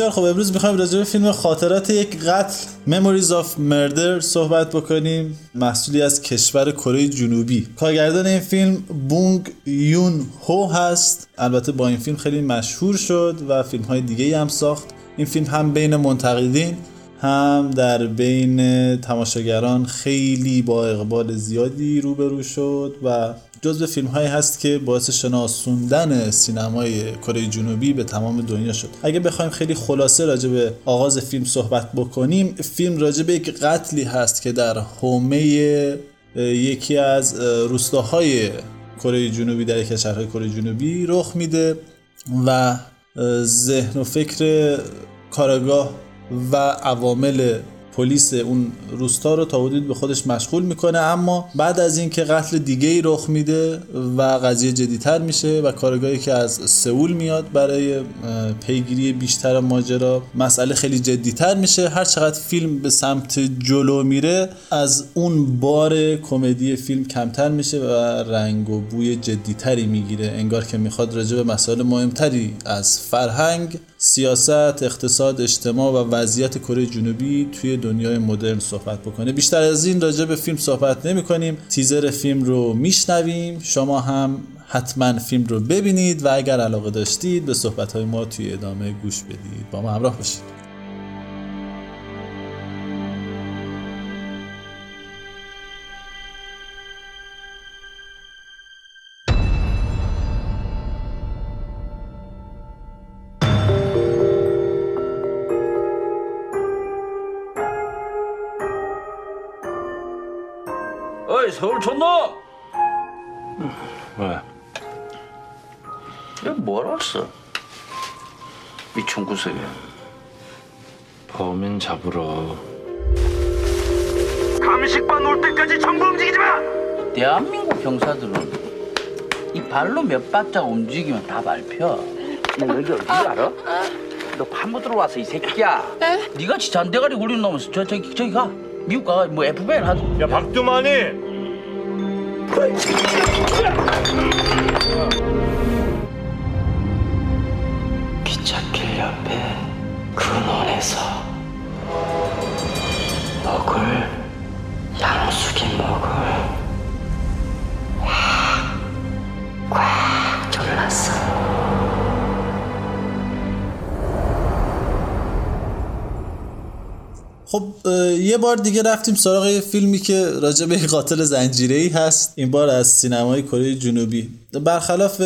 بسیار خب امروز می‌خوایم راجع به فیلم خاطرات یک قتل Memories of Murder صحبت بکنیم. محصولی از کشور کره جنوبی. کارگردان این فیلم بونگ یون هو هست. البته با این فیلم خیلی مشهور شد و فیلم های دیگه هم ساخت. این فیلم هم بین منتقدین هم در بین تماشاگران خیلی با اقبال زیادی روبرو شد و جزو فیلم هایی هست که باعث شناسوندن سینمای کره جنوبی به تمام دنیا شد. اگه بخوایم خیلی خلاصه راجع به آغاز فیلم صحبت بکنیم فیلم راجع به یک قتلی هست که در حومه یکی از روستاهای کره جنوبی در یک شهرهای کره جنوبی رخ میده و ذهن و فکر کارگاه و عوامل پلیس اون روستا رو تا حدود به خودش مشغول می‌کنه اما بعد از اینکه قتل دیگه ای رخ میده و قضیه جدیتر میشه و کارگاهی که از سئول میاد برای پیگیری بیشتر ماجرا مسئله خیلی جدیتر میشه. هر چقدر فیلم به سمت جلو میره از اون بار کمدی فیلم کمتر میشه و رنگ و بوی جدیتری می‌گیره. انگار که می‌خواد راجع به مسائل مهمتری از فرهنگ سیاست، اقتصاد، اجتماع و وضعیت کره جنوبی توی دنیای مدرن صحبت بکنه. بیشتر از این راجع به فیلم صحبت نمی کنیم. تیزر فیلم رو میشنویم. شما هم حتما فیلم رو ببینید و اگر علاقه داشتید به صحبت ما توی ادامه گوش بدید. با ما همراه باشید. 서울 촌놈 왜? 뭐하러 왔어? 이 총구석에. 범인 잡으러. 감식반 올 때까지 정부 움직이지 마! 대한민국 경사들은 이 발로 몇 발짝 움직이면 다 밟혀. 너 여기 어디 알아? 너 파묻으러 들어와서 이 새끼야. 네가 지 잔대가리 굴리는 놈은 저, 저기, 저기 가. 미국 가뭐 FBI 하자. 야 박두만이 기찻길 옆에 근원에서 خب یه بار دیگه رفتیم سراغ یه فیلمی که راجع به قاتل زنجیره‌ای هست. این بار از سینمای کره جنوبی. برخلاف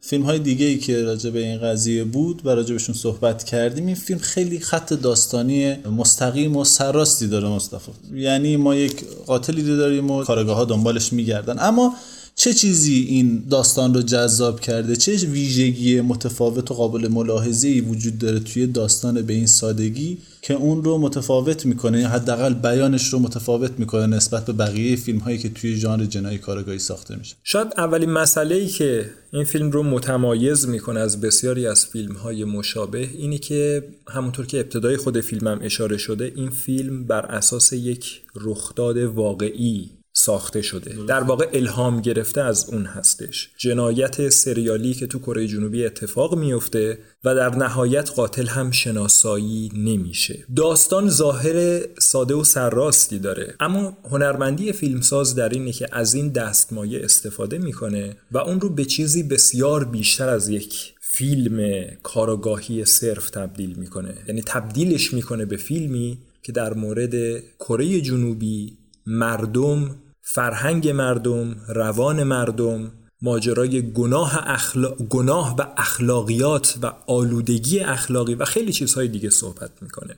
فیلم های دیگه ای که راجع به این قضیه بود و راجع بهشون صحبت کردیم این فیلم خیلی خط داستانی مستقیم و سرراستی داره مصطفی. یعنی ما یک قاتلی داریم و کارگاه ها دنبالش میگردن. اما چه چیزی این داستان رو جذاب کرده؟ چه ویژگی متفاوت و قابل ملاحظه ای وجود داره توی داستان به این سادگی؟ که اون رو متفاوت می‌کنه یا حداقل بیانش رو متفاوت می‌کنه نسبت به بقیه فیلم هایی که توی ژانر جنایی کارگاهی ساخته میشه. شاید اولین مسئله ای که این فیلم رو متمایز می‌کنه از بسیاری از فیلم های مشابه اینی که همونطور که ابتدای خود فیلمم اشاره شده این فیلم بر اساس یک رخداد واقعی ساخته شده. در واقع الهام گرفته از اون هستش. جنایت سریالی که تو کره جنوبی اتفاق میفته و در نهایت قاتل هم شناسایی نمیشه. داستان ظاهر ساده و سرراستی داره. اما هنرمندی فیلمساز در اینه که از این دستمایه استفاده می‌کنه و اون رو به چیزی بسیار بیشتر از یک فیلم کاراگاهی صرف تبدیل می‌کنه. یعنی تبدیلش می‌کنه به فیلمی که در مورد کره جنوبی مردم فرهنگ مردم روان مردم ماجرای گناه, اخلا... گناه و اخلاقیات و آلودگی اخلاقی و خیلی چیزهای دیگه صحبت می‌کنه.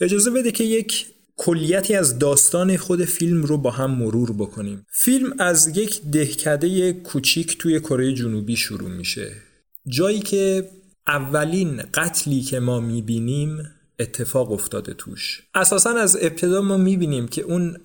اجازه بده که یک کلیتی از داستان خود فیلم رو با هم مرور بکنیم. فیلم از یک دهکده کوچیک توی کره جنوبی شروع میشه. جایی که اولین قتلی که ما می‌بینیم اتفاق افتاده توش. اساسا از ابتدا ما می‌بینیم که اون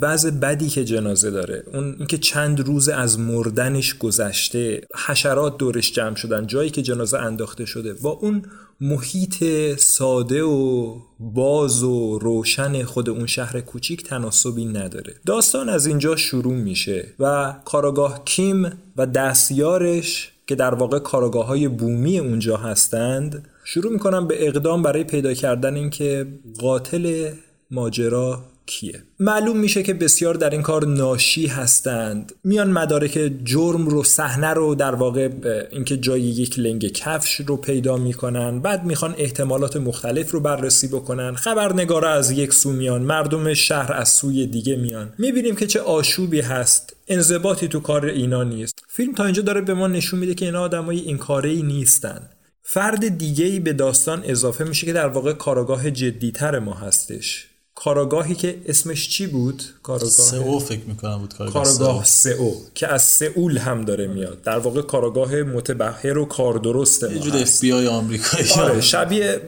وضع بدی که جنازه داره اون اینکه چند روز از مردنش گذشته حشرات دورش جمع شدن جایی که جنازه انداخته شده با اون محیط ساده و باز و روشن خود اون شهر کوچیک تناسبی نداره. داستان از اینجا شروع میشه و کاراگاه کیم و دستیارش که در واقع کاراگاه های بومی اونجا هستند شروع می‌کنم به اقدام برای پیدا کردن اینکه قاتل ماجرا کیه. معلوم میشه که بسیار در این کار ناشی هستند. میان مدارک جرم رو صحنه رو در واقع اینکه جای یک لنگ کفش رو پیدا می‌کنن. بعد می‌خوان احتمالات مختلف رو بررسی بکنن. خبرنگارا از یک سو میان مردم شهر از سوی دیگه میان. می‌بینیم که چه آشوبی هست. انضباطی تو کار اینا نیست. فیلم تا اینجا داره به ما نشون میده که اینا آدمای این کاره نیستن. فرد دیگه ای به داستان اضافه میشه که در واقع کاراگاه جدیتر ما هستش. کاراگاهی که اسمش چی بود؟ کاراگاه سو فکر می‌کنم بود کاراگاه, سو. که از سئول هم داره میاد. در واقع کاراگاه متبهر و کاردرسته یه جور اف بی آی آمریکایی. آره شبیه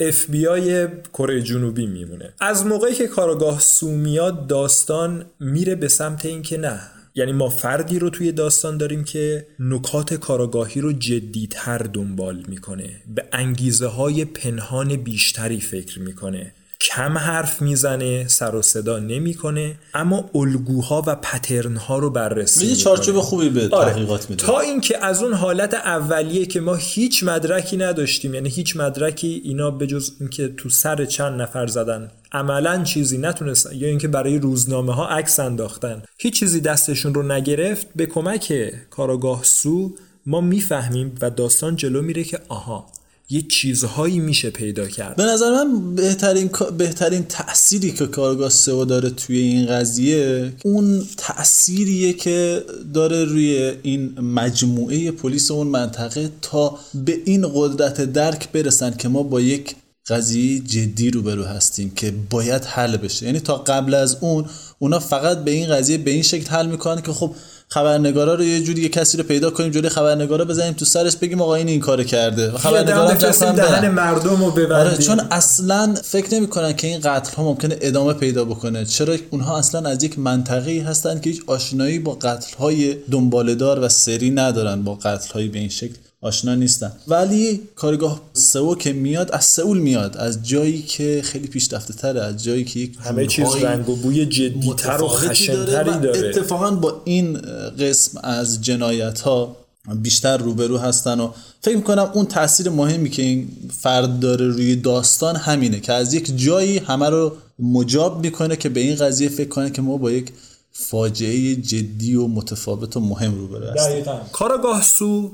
اف بی آی کره جنوبی میمونه. از موقعی که کاراگاه سو میاد داستان میره به سمت اینکه نه یعنی ما فردی رو توی داستان داریم که نکات کاراگاهی رو جدیتر دنبال می‌کنه. به انگیزه های پنهان بیشتری فکر می‌کنه. کم حرف می‌زنه سر و صدا نمی‌کنه اما الگوها و پترن ها رو بررسی یه چارچوب خوبی به آره. تحقیقات میده تا اینکه از اون حالت اولیه که ما هیچ مدرکی نداشتیم یعنی هیچ مدرکی اینا بجز اینکه تو سر چند نفر زدن عملا چیزی نتونستن یا اینکه برای روزنامه ها عکس انداختن هیچ چیزی دستشون رو نگرفت به کمک کاراگاه سو ما می‌فهمیم و داستان جلو میره که آها یه چیزهایی میشه پیدا کرد. به نظر من بهترین بهترین تأثیری که کارگاه سئو داره توی این قضیه اون تأثیریه که داره روی این مجموعه پلیس اون منطقه تا به این قدرت درک برسن که ما با یک قضیه جدی روبرو هستیم که باید حل بشه. یعنی تا قبل از اون اونا فقط به این قضیه به این شکل حل می‌کنن که خب خبرنگارا رو یه جوری یه کسی رو پیدا کنیم جلوی خبرنگارا بزنیم تو سرش بگیم آقا این این کارو کرده. و خبرنگارا دهن مردم رو ببندیم. آره چون اصلا فکر نمی‌کنن که این قتل ها ممکنه ادامه پیدا بکنه. چرا اونها اصلا از یک منطقه هستن که هیچ آشنایی با قتل های دنبالدار و سری ندارن با قتل های به این شکل. آشنا نیستن. ولی کارگاه سئو که میاد از سئول میاد از جایی که خیلی پیشرفته تره از جایی که یک همه چیز رنگ و بوی جدیتر و خشنتری داره, داره. اتفاقا با این قسم از جنایت ها بیشتر روبرو هستن و فکر می‌کنم اون تاثیر مهمی که این فرد داره روی داستان همینه که از یک جایی همه رو مجاب می‌کنه که به این قضیه فکر کنه که ما با یک فاجعه جدی و متفاوت و مهم روبرو هستیم. کاراگاه سو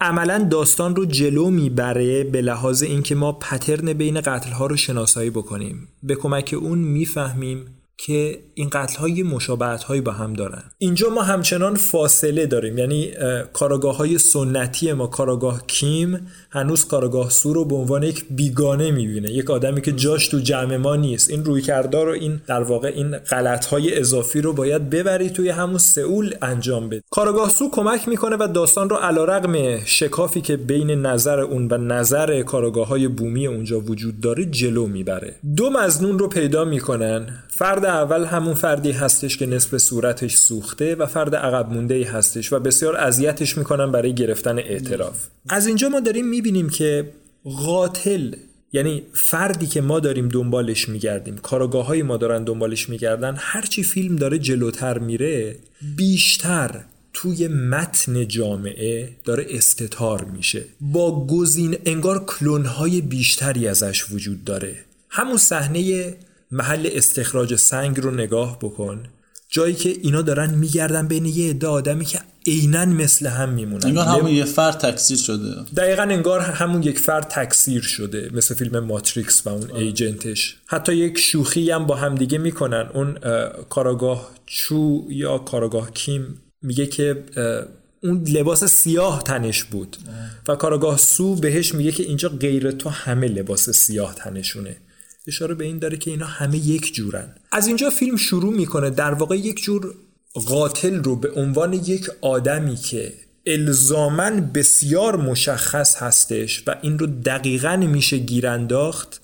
عملا داستان رو جلو می‌بره به لحاظ اینکه ما پترن بین قتل ها رو شناسایی بکنیم. به کمک اون می‌فهمیم که این قتل های مشابهت هایی با هم دارن. اینجا ما همچنان فاصله داریم. یعنی کاراگاه های سنتی ما کاراگاه کیم هنوز کاراگاه سو رو به عنوان یک بیگانه می‌بینه. یک آدمی که جاش تو جمع ما نیست. این روی کردار رو این در واقع این غلط اضافی رو باید ببری توی همون سئول انجام بده کاراگاه سو کمک می‌کنه و داستان رو علیرغم شکافی که بین نظر اون و نظر کاراگاه های بومی اونجا وجود داره جلو می‌بره. دو مزنون رو پیدا می‌کنن. فرد اول همون فردی هستش که نصف صورتش سوخته و فرد عقب مونده هستش و بسیار اذیتش می‌کنن برای گرفتن اعتراف. از اینجا ما داریم می‌بینیم که قاتل یعنی فردی که ما داریم دنبالش میگردیم کاراگاه های ما دارن دنبالش میگردن هرچی فیلم داره جلوتر میره بیشتر توی متن جامعه داره استتار میشه. با گزین انگار کلونهای بیشتری ازش وجود داره. همون صحنه محل استخراج سنگ رو نگاه بکن. جایی که اینا دارن میگردن بین یه عده آدمی که عینا مثل هم میمونن. انگار همون یه فرد تکثیر شده. دقیقا انگار همون یک فرد تکثیر شده مثل فیلم ماتریکس و اون ایجنتش. حتی یک شوخی هم با هم دیگه می‌کنن. اون کاراگاه چو یا کاراگاه کیم میگه که اون لباس سیاه تنش بود. و کاراگاه سو بهش میگه که اینجا غیر تو همه لباس سیاه تنشونه. اشاره به این داره که اینا همه یک جورن. از اینجا فیلم شروع می‌کنه. در واقع یک جور قاتل رو به عنوان یک آدمی که الزامن بسیار مشخص هستش و این رو دقیقا میشه گیرانداخت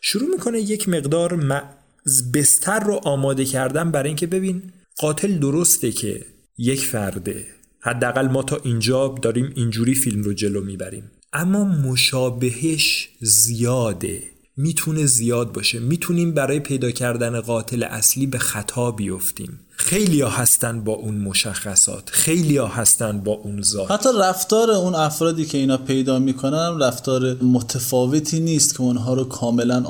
شروع می‌کنه یک مقدار بستر رو آماده کردن برای اینکه ببین قاتل درسته که یک فرده حداقل ما تا اینجا داریم اینجوری فیلم رو جلو می‌بریم. اما مشابهش زیاده می‌تونه زیاد باشه. می‌تونیم برای پیدا کردن قاتل اصلی به خطا بیفتیم. خیلی ها هستن با اون مشخصات خیلی ها هستن با اون ذات. حتی رفتار اون افرادی که اینا پیدا می‌کنن رفتار متفاوتی نیست که اونها رو کاملا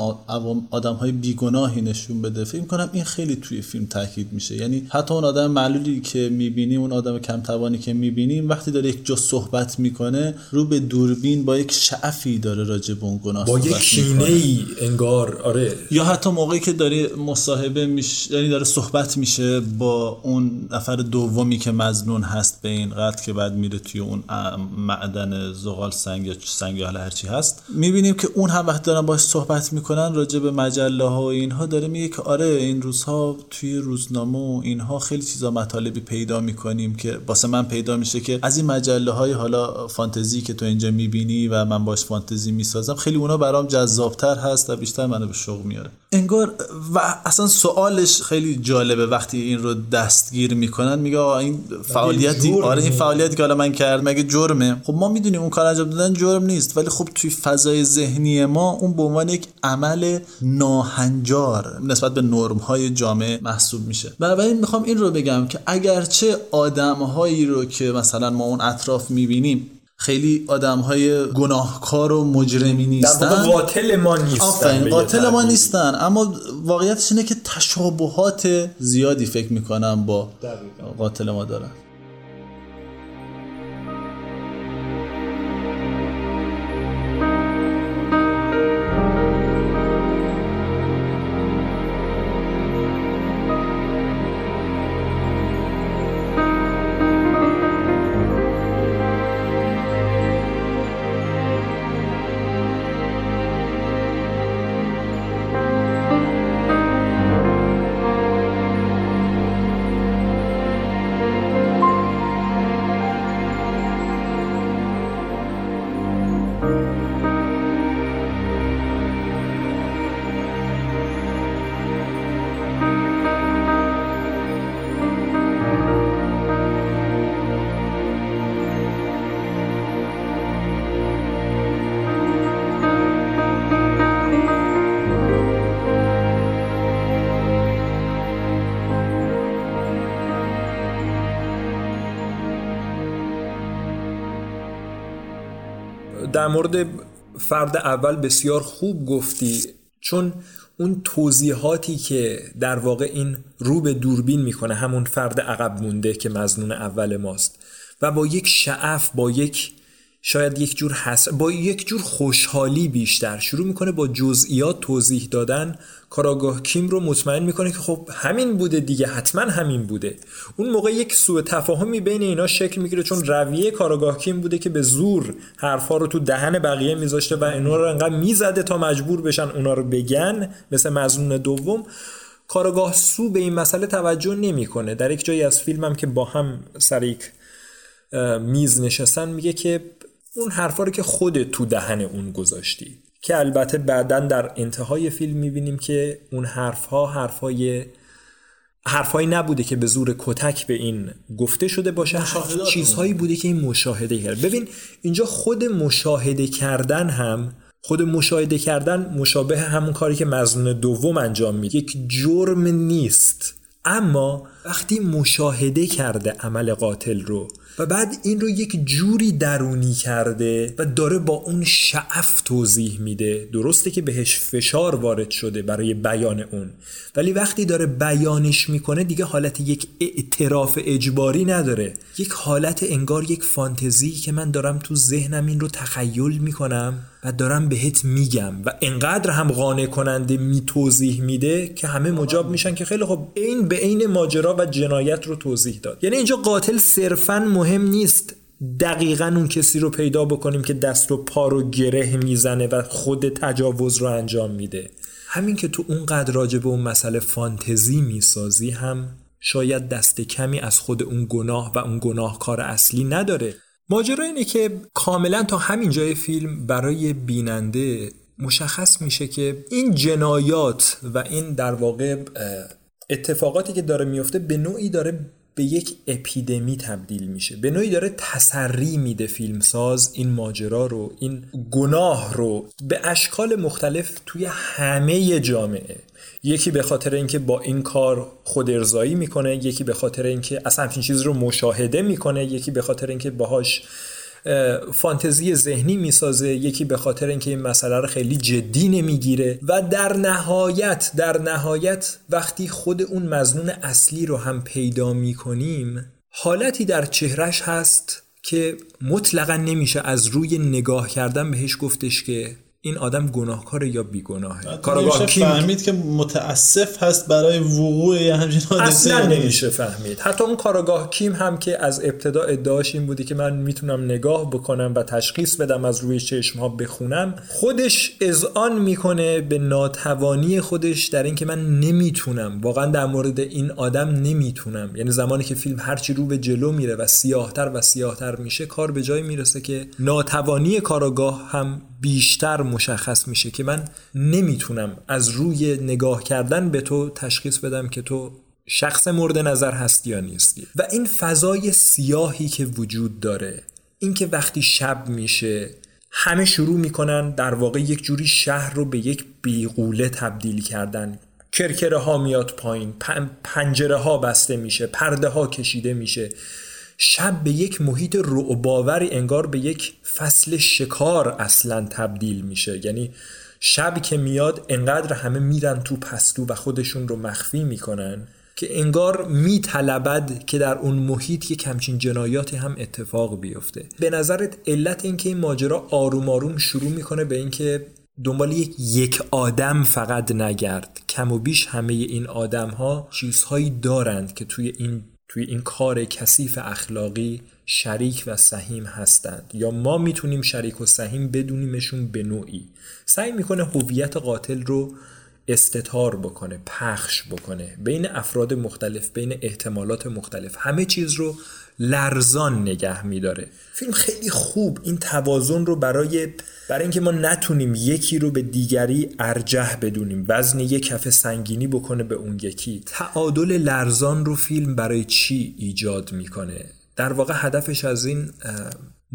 آدم های بیگناهی نشون بده. فکر کنم این خیلی توی فیلم تاکید میشه. یعنی حتی اون آدم معلولی که می‌بینیم اون آدم کم توانی که می‌بینیم وقتی داره یک جا صحبت می‌کنه رو به دوربین با یک شعفی داره راجع به اون گناه با یک کینه ای انگار آره. یا حتی موقعی که داره مصاحبه میشه یعنی داره صحبت میشه با اون نفر دومی که مزنون هست به این قتل که بعد میره توی اون معدن زغال سنگ یا سنگ یا هرچی هست می‌بینیم که اون هم وقت دارن باش صحبت می‌کنن راجع به مجله ها و اینها داره میگه که آره این روزها توی روزنامه و اینها خیلی چیزا مطالبی پیدا می‌کنیم که واسه من پیدا میشه که از این مجله های حالا فانتزی که تو اینجا می‌بینی و من باش فانتزی می‌سازم خیلی اونا برام جذابتر هست و بیشتر منو به شوق میاره. انگار و اصلا سوالش خیلی جالبه وقتی این رو دستگیر می‌کنن میگه این فعالیتی آره این فعالیتی که حالا من کردم مگه جرمه؟ خب ما می‌دونیم اون کار انجام دادن جرم نیست ولی خب توی فضای ذهنی ما اون به عنوان یک عمل ناهنجار نسبت به نرم های جامعه محسوب میشه. بنابراین می‌خوام این رو بگم که اگرچه آدم هایی رو که مثلا ما اون اطراف می‌بینیم خیلی آدم های گناهکار و مجرمی نیستن. در قاتل ما نیستن قاتل ما نیستن. اما واقعیتش اینه که تشابهات زیادی فکر می‌کنم با قاتل ما دارن. در مورد فرد اول بسیار خوب گفتی چون اون توضیحاتی که در واقع این رو به دوربین می‌کنه همون فرد عقب مونده که مزنون اول ماست و با یک شعف با یک شاید یک جور حس با یک جور خوشحالی بیشتر. شروع می‌کنه با جزئیات توضیح دادن. کاراگاه کیم رو مطمئن می‌کنه که خب همین بوده دیگه حتما همین بوده. اون موقع یک سوء تفاهمی بین اینا شکل می‌گیره چون رویه کاراگاه کیم بوده که به زور حرفا رو تو دهن بقیه میذاشته و اینا رو انقدر می‌زده تا مجبور بشن اونا رو بگن مثل مزنون دوم. کاراگاه سو به این مسئله توجه نمی‌کنه. در یک جایی از فیلمم که با هم سر میز نشستن میگه که اون حرفا رو که خودت تو دهن اون گذاشتی. که البته بعدا در انتهای فیلم می‌بینیم که اون حرفها حرفای حرفایی نبوده که به زور کتک به این گفته شده باشه. چیزهایی بوده که این مشاهده کرد. ببین اینجا خود مشاهده کردن هم خود مشاهده کردن مشابه همون کاری که مزنون دوم انجام میده. یک جرم نیست. اما وقتی مشاهده کرده عمل قاتل رو و بعد این رو یک جوری درونی کرده و داره با اون شعف توضیح میده. درسته که بهش فشار وارد شده برای بیان اون. ولی وقتی داره بیانش می‌کنه دیگه حالت یک اعتراف اجباری نداره. یک حالت انگار یک فانتزی که من دارم تو ذهنم این رو تخیل می‌کنم. و دارم بهت میگم و انقدر هم قانع کننده می توضیح میده که همه مجاب میشن که خیلی خب این به عین ماجرا و جنایت رو توضیح داد. یعنی اینجا قاتل صرفا مهم نیست دقیقا اون کسی رو پیدا بکنیم که دست و پا رو گره می‌زنه و خود تجاوز رو انجام میده. همین که تو اون قدر راجع به اون مسئله فانتزی می‌سازی هم شاید دست کمی از خود اون گناه و اون گناهکار اصلی نداره. ماجرا اینه که کاملا تا همین جای فیلم برای بیننده مشخص میشه که این جنایات و این در واقع اتفاقاتی که داره میفته به نوعی داره به یک اپیدمی تبدیل میشه. به نوعی داره تسری میده فیلمساز این ماجرا رو این گناه رو به اشکال مختلف توی همه جامعه. یکی به خاطر اینکه با این کار خود ارزایی می‌کنه یکی به خاطر اینکه اصلا همچین چیز رو مشاهده می‌کنه یکی به خاطر اینکه باهاش فانتزی ذهنی می‌سازه یکی به خاطر اینکه این مسئله رو خیلی جدی نمی‌گیره و در نهایت در نهایت وقتی خود اون مزنون اصلی رو هم پیدا می‌کنیم حالتی در چهرش هست که مطلقا نمیشه از روی نگاه کردن بهش گفتش که این آدم گناهکار یا بیگناهه؟ کاراگاه کیم؟ فهمید که متاسف هست برای وقوع همچین حادثه اصلا نمیشه فهمید. حتی اون کاراگاه کیم هم که از ابتدا ادعاش این بودی که من می‌تونم نگاه بکنم و تشخیص بدم از روی چشم ها بخونم خودش اذعان می‌کنه به ناتوانی خودش در اینکه من نمی‌تونم. واقعا در مورد این آدم نمی‌تونم. یعنی زمانی که فیلم هرچی رو به جلو میره و سیاهتر و سیاهتر میشه کار به جای می‌رسه که ناتوانی کاراگاه هم بیشتر مشخص میشه که من نمی‌تونم از روی نگاه کردن به تو تشخیص بدم که تو شخص مورد نظر هستی یا نیستی. و این فضای سیاهی که وجود داره اینکه وقتی شب میشه همه شروع می‌کنن در واقع یک جوری شهر رو به یک بیغوله تبدیل کردن. کرکره ها میاد پایین پنجره ها بسته میشه پرده ها کشیده میشه. شب به یک محیط رعباوری انگار به یک فصل شکار اصلا تبدیل میشه. یعنی شب که میاد انقدر همه میرن تو پستو و خودشون رو مخفی می‌کنن که انگار میطلبد که در اون محیط یک کمچین جنایاتی هم اتفاق بیفته. به نظرت علت اینکه این ماجرا آروم آروم شروع می‌کنه به اینکه دنبال یک یک آدم فقط نگرد. کم و بیش همه این آدم ها چیزهایی دارند که توی این توی این کار کثیف اخلاقی شریک و سهیم هستند. یا ما می‌تونیم شریک و سهیم بدونیمشون به نوعی. سعی می‌کنه هویت قاتل رو استتار بکنه پخش بکنه. بین افراد مختلف بین احتمالات مختلف. همه چیز رو لرزان نگه میداره. فیلم خیلی خوب. این توازن رو برای برای اینکه ما نتونیم یکی رو به دیگری ارجح بدونیم. وزن یک کف سنگینی بکنه به اون یکی. تعادل لرزان رو فیلم برای چی ایجاد می‌کنه؟ در واقع هدفش از این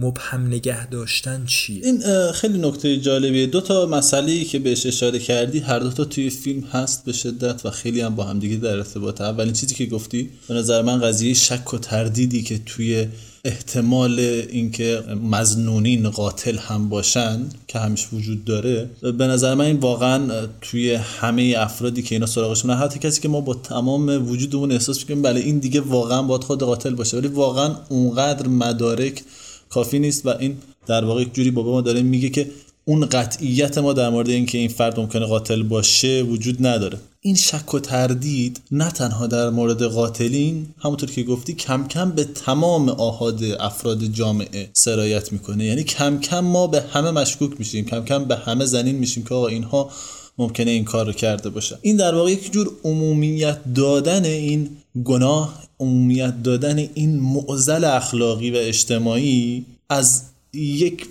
مبهم نگه داشتن چیه؟ این خیلی نکته جالبیه. دو تا مسئله که بهش اشاره کردی هر دو تا توی فیلم هست به شدت و خیلی هم با هم دیگه در ارتباطه اولین چیزی که گفتی به نظر من قضیه شک و تردیدی که توی احتمال اینکه مزنونین قاتل هم باشن که همیشه وجود داره به نظر من این واقعا توی همه افرادی که اینا سراغشون حتی کسی که ما با تمام وجودمون احساس می‌کنیم بله این دیگه واقعا باید خود قاتل باشه. ولی واقعا اونقدر مدارک کافی نیست و این در واقع یک جوری بابا ما داره میگه که اون قطعیت ما در مورد اینکه این فرد ممکنه قاتل باشه وجود نداره. این شک و تردید نه تنها در مورد قاتلین همونطور که گفتی کم کم به تمام آهاد افراد جامعه سرایت می‌کنه. یعنی کم کم ما به همه مشکوک میشیم کم کم به همه زنین میشیم که آقا اینها ممکنه این کار رو کرده باشه. این در واقع یک جور عمومیت دادن این گناه عمومیت دادن این معزل اخلاقی و اجتماعی از یک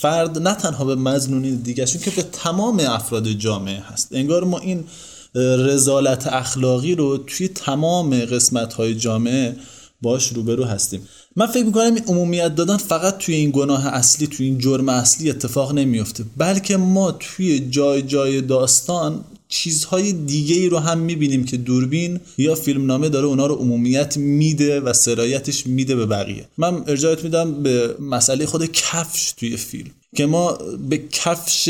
فرد نه تنها به مزنونی دیگه که به تمام افراد جامعه هست. انگار ما این رزالت اخلاقی رو توی تمام قسمت های جامعه باش روبرو هستیم. من فکر می‌کنم این عمومیت دادن فقط توی این گناه اصلی توی این جرم اصلی اتفاق نمیفته بلکه ما توی جای جای داستان چیزهای دیگه ای رو هم می‌بینیم که دوربین یا فیلمنامه داره اونا رو عمومیت میده و سرایتش میده به بقیه. من ارجاعت میدم به مسئله خود کفش توی فیلم. که ما به کفش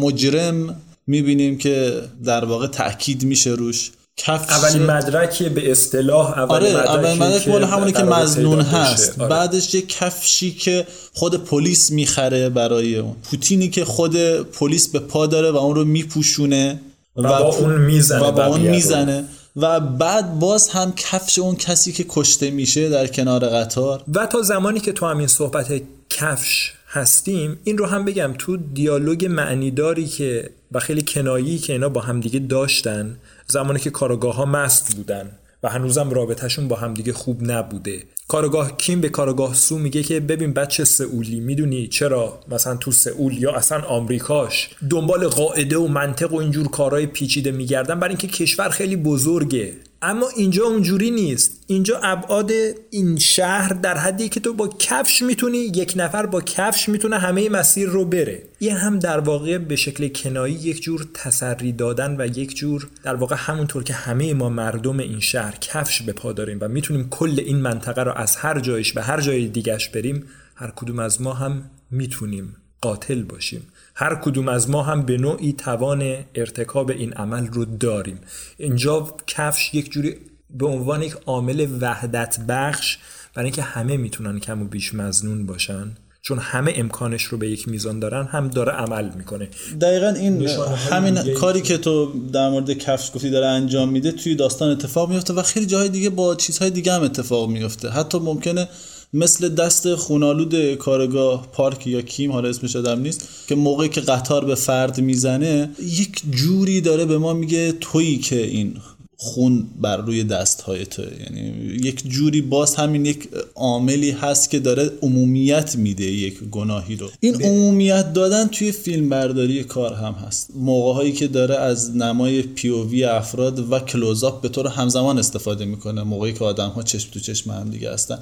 مجرم می‌بینیم که در واقع تاکید میشه روش. اولین مدرکی به اصطلاح اولین آره اولین مدرک مال همونی که مزنون هست. آره. بعدش یه کفشی که خود پلیس می‌خره برای اون. پوتینی که خود پلیس به پا داره و اون رو میپوشونه و, و با اون می‌زنه و با اون می‌زنه. و بعد باز هم کفش اون کسی که کشته میشه در کنار قطار. و تا زمانی که تو همین صحبت کفش هستیم این رو هم بگم تو دیالوگ معنیداری که و خیلی کنایی که اینا با همدیگه داشتن زمانی که کارگاه ها مست بودن و هنوزم رابطهشون با همدیگه خوب نبوده. کارگاه کیم به کارگاه سو میگه که ببین بچه سئولی می‌دونی چرا؟ مثلا تو سئول یا اصلا آمریکاش دنبال قاعده و منطق و اینجور کارهای پیچیده میگردن برای اینکه کشور خیلی بزرگه. اما اینجا اونجوری نیست. اینجا ابعاد این شهر در حدی که تو با کفش می‌تونی یک نفر با کفش می‌تونه همه مسیر رو بره. این هم در واقع به شکل کنایی یک جور تسری دادن و یک جور در واقع همونطور که همه ما مردم این شهر کفش به پا داریم و می‌تونیم کل این منطقه رو از هر جایش به هر جای دیگش بریم هر کدوم از ما هم می‌تونیم قاتل باشیم. هر کدوم از ما هم به نوعی توان ارتکاب این عمل رو داریم. اینجا کفش یک جوری به عنوان یک عامل وحدت بخش برای اینکه همه می‌تونن کم و بیش مزنون باشن. چون همه امکانش رو به یک میزان دارن هم داره عمل می‌کنه. دقیقا این همین کاری که تو در مورد کفش گفتی داره انجام میده توی داستان اتفاق میفته و خیلی جاهای دیگه با چیزهای دیگه هم اتفاق میفته. حتی ممکنه مثل دست خونالود کارگاه پارک یا کیم حالا اسمش آدم نیست که موقعی که قطار به فرد می‌زنه یک جوری داره به ما میگه تویی که این خون بر روی دست های تو. یعنی یک جوری باز همین یک عاملی هست که داره عمومیت میده یک گناهی رو. این عمومیت دادن توی فیلم برداری کار هم هست. موقع هایی که داره از نمای پیووی افراد و کلوزاپ به طور همزمان استفاده می‌کنه. موقعی که آدم ها چشم تو چشم هم دیگه هستن.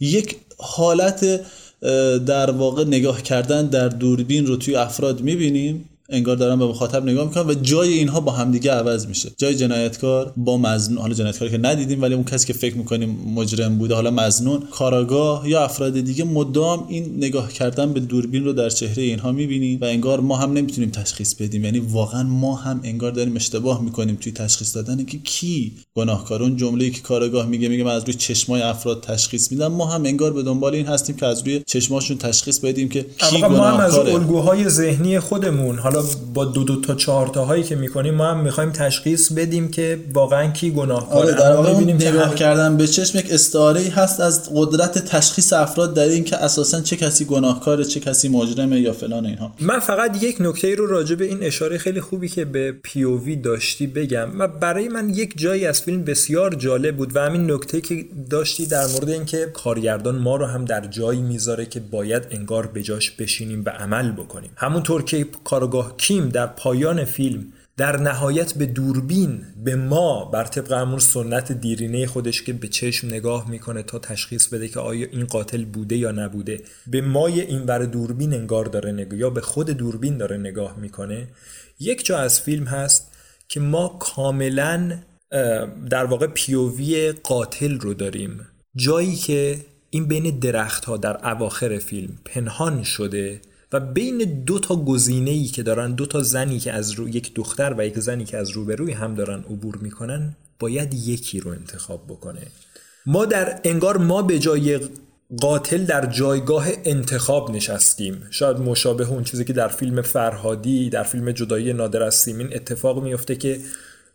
یک حالت در واقع نگاه کردن در دوربین رو توی افراد می‌بینیم؟ انگار دارن به مخاطب نگاه می‌کنن و جای اینها با همدیگه عوض میشه. جای جنایتکار با مزنون حالا جنایتکاری که ندیدیم ولی اون کسی که فکر می‌کنیم مجرم بوده حالا مزنون کاراگاه یا افراد دیگه مدام این نگاه کردن به دوربین رو در چهره اینها می‌بینیم و انگار ما هم نمی‌تونیم تشخیص بدیم. یعنی واقعا ما هم انگار داریم اشتباه می‌کنیم توی تشخیص دادن که کی گناهکار. اون جمله‌ای که کاراگاه میگه میگه من از روی چشمای افراد تشخیص میدم. ما هم انگار به دنبال این هستیم که از روی چشماشون تشخیص بدیم که کی ما هم از الگوهای ذهنی خودمون حالا با دو دو تا چهار تا هایی که می‌کنیم ما هم می‌خوایم تشخیص بدیم که واقعا کی گناهکاره آره در واقع نگاه کردن به چشم یک استعاره هست از قدرت تشخیص افراد در این که اساسا چه کسی گناهکاره چه کسی مجرمه یا فلان اینها. من فقط یک نکته رو راجع به این اشاره خیلی خوبی که به پی داشتی بگم و برای من یک جایی از فیلم بسیار جالب بود و همین نکته که داشتی در مورد اینکه کارگردان ما رو هم در جایی می‌ذاره که باید انگار به جاش بشینیم و عمل بکنیم. همونطور که کارگاه کیم در پایان فیلم در نهایت به دوربین به ما بر طبق همون سنت دیرینه خودش که به چشم نگاه می‌کنه تا تشخیص بده که آیا این قاتل بوده یا نبوده به مای این بر دوربین انگار داره نگاه یا به خود دوربین داره نگاه می‌کنه. یک جا از فیلم هست که ما کاملا در واقع پیووی قاتل رو داریم. جایی که این بین درخت ها در اواخر فیلم پنهان شده و بین دو تا گزینه ای که دارن دو تا زنی که از رو یک دختر و یک زنی که از روبروی هم دارن عبور می‌کنن باید یکی رو انتخاب بکنه. ما در انگار ما به جای قاتل در جایگاه انتخاب نشستیم. شاید مشابه اون چیزی که در فیلم فرهادی در فیلم جدایی نادر از سیمین اتفاق میفته که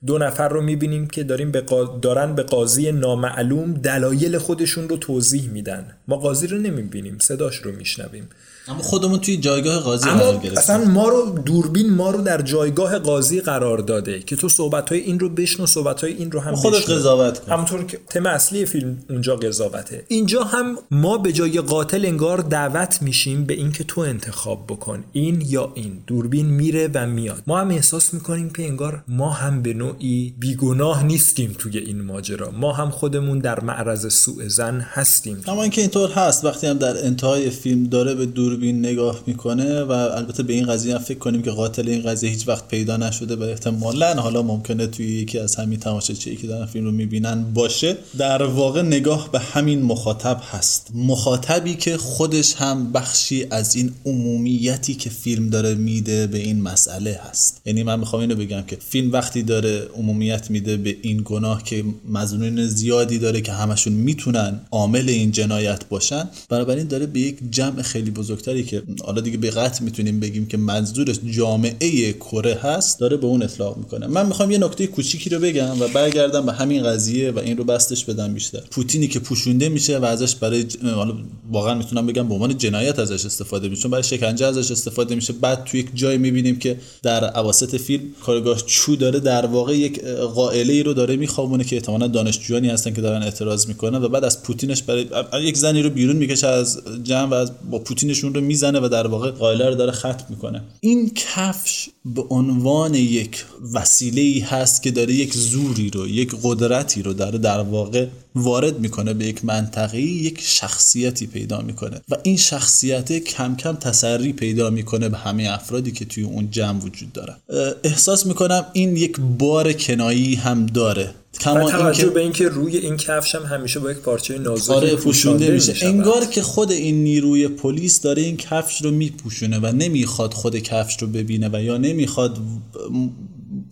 دو نفر رو می‌بینیم که داریم به دارن به قاضی نامعلوم دلایل خودشون رو توضیح میدن. ما قاضی رو نمی‌بینیم صداش رو میشنویم. اما خودمون توی جایگاه قاضی قرار گرفتیم. اصلا ما رو دوربین ما رو در جایگاه قاضی قرار داده که تو صحبت های این رو بشنو صحبت های این رو هم خودت قضاوت کن. همونطور که تم اصلی فیلم اونجا قضاوته. اینجا هم ما به جای قاتل انگار دعوت میشیم به اینکه تو انتخاب بکن این یا این. دوربین میره و میاد. ما هم احساس می‌کنیم که انگار ما هم به نوعی بیگناه نیستیم توی این ماجرا. ما هم خودمون در معرض سوء زن هستیم. اما اینکه اینطور هست وقتی هم در انتهای فیلم داره به دور دوربین نگاه می‌کنه و البته به این قضیه فکر کنیم که قاتل این قضیه هیچ وقت پیدا نشده و احتمالا حالا ممکنه توی یکی از همین تماشاچی که دارن فیلم رو می‌بینن باشه. در واقع نگاه به همین مخاطب هست. مخاطبی که خودش هم بخشی از این عمومیتی که فیلم داره میده به این مسئله هست. یعنی من می‌خوام اینو بگم که فیلم وقتی داره عمومیت میده به این گناه که مظنون زیادی داره که همشون می‌تونن عامل این جنایت باشن بنابراین داره به یک جمع خیلی بزرگتری که حالا دیگه به قطع می‌تونیم بگیم که منظورش جامعه کره هست داره به اون اطلاق می‌کنه. من می‌خوام یه نکته کوچیکی رو بگم و برگردم به همین قضیه و این رو بستش بدم بیشتر. پوتینی که پوشونده میشه و ازش برای حالا واقعا می‌تونم بگم به عنوان جنایت ازش استفاده میشه برای شکنجه ازش استفاده میشه. بعد توی یک جای می‌بینیم که در اواسط فیلم کارگاه چو داره در واقع یک قائله ای رو داره میخوابونه که احتمالاً دانشجویانی هستن که دارن اعتراض می‌کنن و بعد از پوتینش برای یک زنی رو بیرون می‌کشه از جمع و از با پوتینشون رو می‌زنه و در واقع قائله رو داره ختم می‌کنه. این کفش به عنوان یک وسیله ای هست که داره یک زوری رو یک قدرتی رو داره در واقع وارد می‌کنه به یک منطقه یک شخصیتی پیدا می‌کنه. و این شخصیت کم کم تسری پیدا می‌کنه به همه افرادی که توی اون جمع وجود دارن. احساس می‌کنم این یک بار کنایی هم داره. کما توجه به اینکه روی این کفش هم همیشه با یک پارچه نازکی آره پوشونده میشه انگار که خود این نیروی پلیس داره این کفش رو میپوشونه و نمی‌خواد خود کفش رو ببینه و یا نمی‌خواد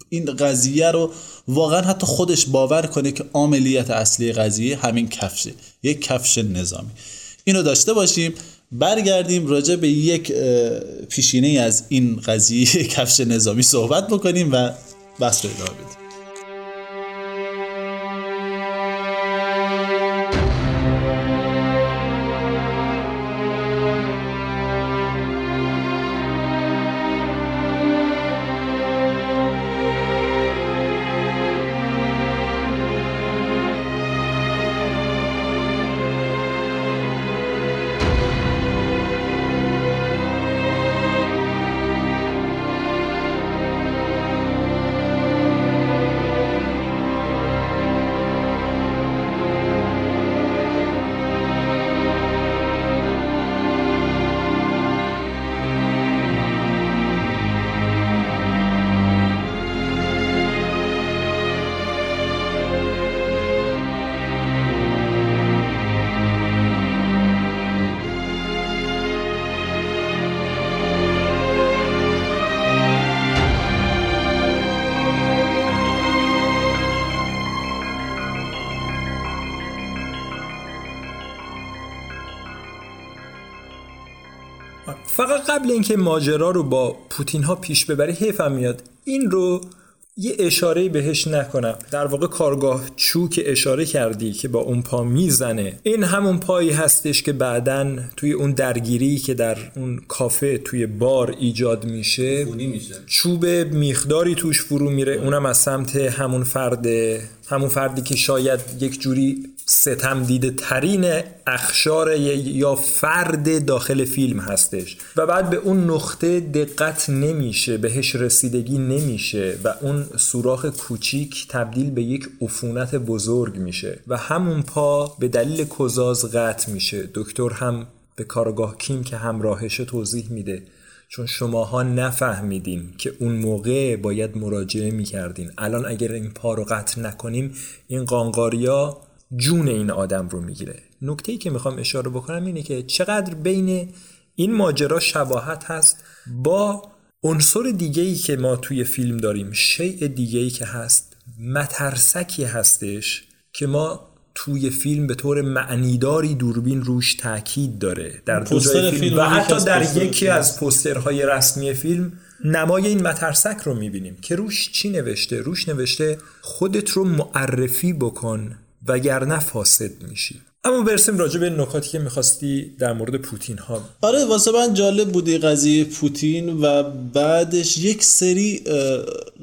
این قضیه رو واقعا حتی خودش باور کنه که عملیت اصلی قضیه همین کفشه یک کفش نظامی. اینو داشته باشیم برگردیم راجع به یک پیشینه از این قضیه کفش نظامی صحبت بکنیم و بحث رو ادامه بدیم. قبل اینکه ماجرا رو با پوتین ها پیش ببری حیفم میاد. این رو یه اشاره بهش نکنم. در واقع کارگاه چو که اشاره کردی که با اون پا می‌زنه. این همون پایی هستش که بعدا توی اون درگیری که در اون کافه توی بار ایجاد میشه, میشه. چوب میخداری توش فرو میره. اونم از سمت همون فرد همون فردی که شاید یک جوری ستم دیده ترین اخشار یا فرد داخل فیلم هستش. و بعد به اون نقطه دقت نمیشه بهش رسیدگی نمیشه و اون سوراخ کوچیک تبدیل به یک عفونت بزرگ میشه و همون پا به دلیل کزاز قطع میشه. دکتر هم به کارگاه کیم که همراهش توضیح میده. چون شماها نفهمیدین که اون موقع باید مراجعه می‌کردین. الان اگر این پا رو قطع نکنیم این قانقاریا جون این آدم رو می‌گیره. نکته ای که می‌خوام اشاره بکنم اینه که چقدر بین این ماجرا شباهت هست با عنصر دیگه ای که ما توی فیلم داریم شیء دیگه ای که هست مترسکی هستش که ما توی فیلم به طور معنیداری دوربین روش تاکید داره. در دو جای فیلم, و حتی در یکی از پوسترهای رسمی فیلم نمای این مترسک رو می‌بینیم که روش چی نوشته؟ روش نوشته خودت رو معرفی بکن. وگرنه فاسد میشی. اما برسیم راجع به نکاتی که می‌خواستی در مورد پوتین ها. آره واسه من جالب بوده قضیه پوتین و بعدش یک سری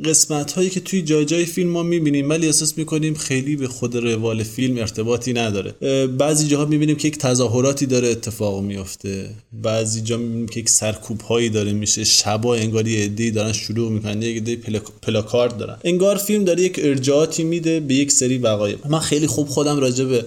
قسمت هایی که توی جای جای فیلم ما می‌بینیم ولی احساس می‌کنیم خیلی به خود روال فیلم ارتباطی نداره. بعضی جاها می‌بینیم که یک تظاهراتی داره اتفاق میافته. بعضی جا می‌بینیم که یک سرکوب هایی داره میشه شبا انگاری عده‌ای دارن شروع می‌کنن یک عده پلاکارد دارن. انگار فیلم داره یک ارجاعاتی میده به یک سری وقایع. من خیلی خوب خودم راجع به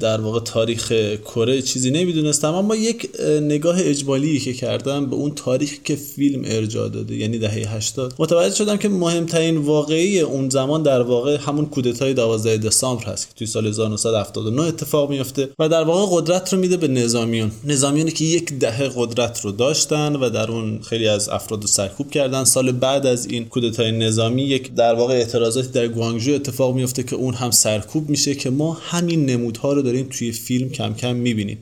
در واقع تاریخ کره چیزی نمی‌دونستم اما یک نگاه اجمالی که کردم به اون تاریخ که فیلم ارجاع داده یعنی دهه 80 متوجه شدم که مهمترین واقعی اون زمان در واقع همون کودتای 12 دسامبر هست که توی سال 1979 اتفاق میفته و در واقع قدرت رو میده به نظامیون نظامیونی که یک دهه قدرت رو داشتن و در اون خیلی از افراد رو سرکوب کردن. سال بعد از این کودتای نظامی یک در واقع اعتراضاتی در گوانگژو اتفاق میفته که اون هم سرکوب میشه که ما همین نمودها رو داریم توی فیلم کم کم می‌بینیم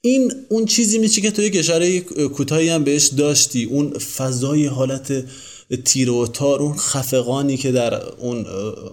این اون چیزی میشه که تو یک اشاره کوتاهی هم بهش داشتی. اون فضای حالت تیر و تار اون خفقانی که در اون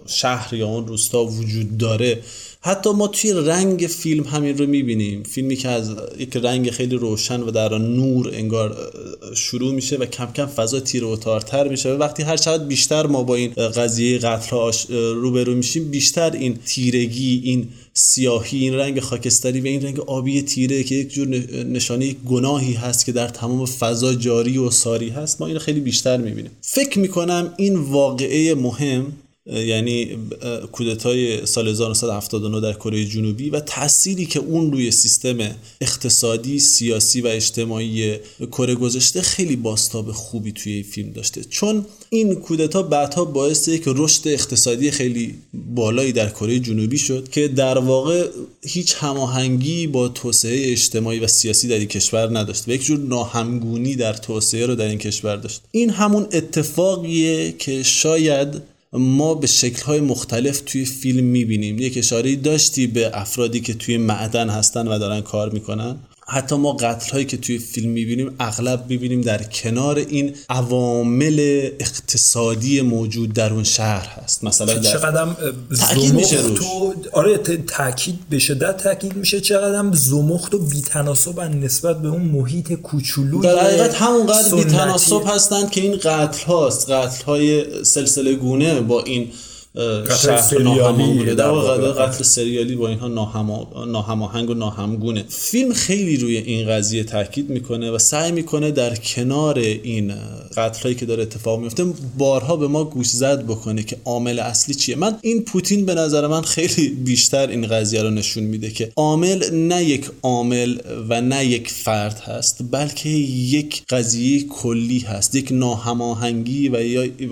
شهر یا اون روستا وجود داره. حتی ما توی رنگ فیلم همین رو می‌بینیم. فیلمی که از یک رنگ خیلی روشن و در نور انگار شروع میشه و کم کم فضا تیر و تارتر میشه و وقتی هر چقدر بیشتر ما با این قضیه قتل روبرو میشیم بیشتر این تیرگی این سیاهی این رنگ خاکستری و این رنگ آبی تیره که یک جور نشانه گناهی هست که در تمام فضا جاری و ساری هست ما این خیلی بیشتر می‌بینیم. فکر می‌کنم این واقعه مهم یعنی کودتای سال 1979 در کره جنوبی و تأثیری که اون روی سیستم اقتصادی، سیاسی و اجتماعی کره گذاشته خیلی باستاب خوبی توی فیلم داشته. چون این کودتا بعدها باعث یک رشد اقتصادی خیلی بالایی در کره جنوبی شد که در واقع هیچ هماهنگی با توسعه اجتماعی و سیاسی در این کشور نداشت و یک جور ناهمگونی در توسعه رو در این کشور داشت. این همون اتفاقیه که شاید ما به شکلهای مختلف توی فیلم می‌بینیم. یک اشاره داشتی به افرادی که توی معدن هستن و دارن کار می‌کنن؟ حتی ما قتل هایی که توی فیلم می‌بینیم اغلب می‌بینیم در کنار این عوامل اقتصادی موجود در اون شهر هست. مثلا در چقدر میشه تو آره تاکید به شدت تاکید میشه. چقدر زمخت و بیتناسب نسبت به اون محیط کوچولو در حقیقت همونقدر بیتناسب هستند که این قتل هاست قتل های سلسله گونه با این سریالی در واقع قتل سریالی با اینها ناهماهنگ و ناهمگونه. فیلم خیلی روی این قضیه تاکید می‌کنه و سعی می‌کنه در کنار این قتل هایی که داره اتفاق میفته بارها به ما گوش زد بکنه که عامل اصلی چیه. من این پوتین به نظر من خیلی بیشتر این قضیه رو نشون میده که عامل نه یک عامل و نه یک فرد هست بلکه یک قضیه کلی هست. یک ناهماهنگی و,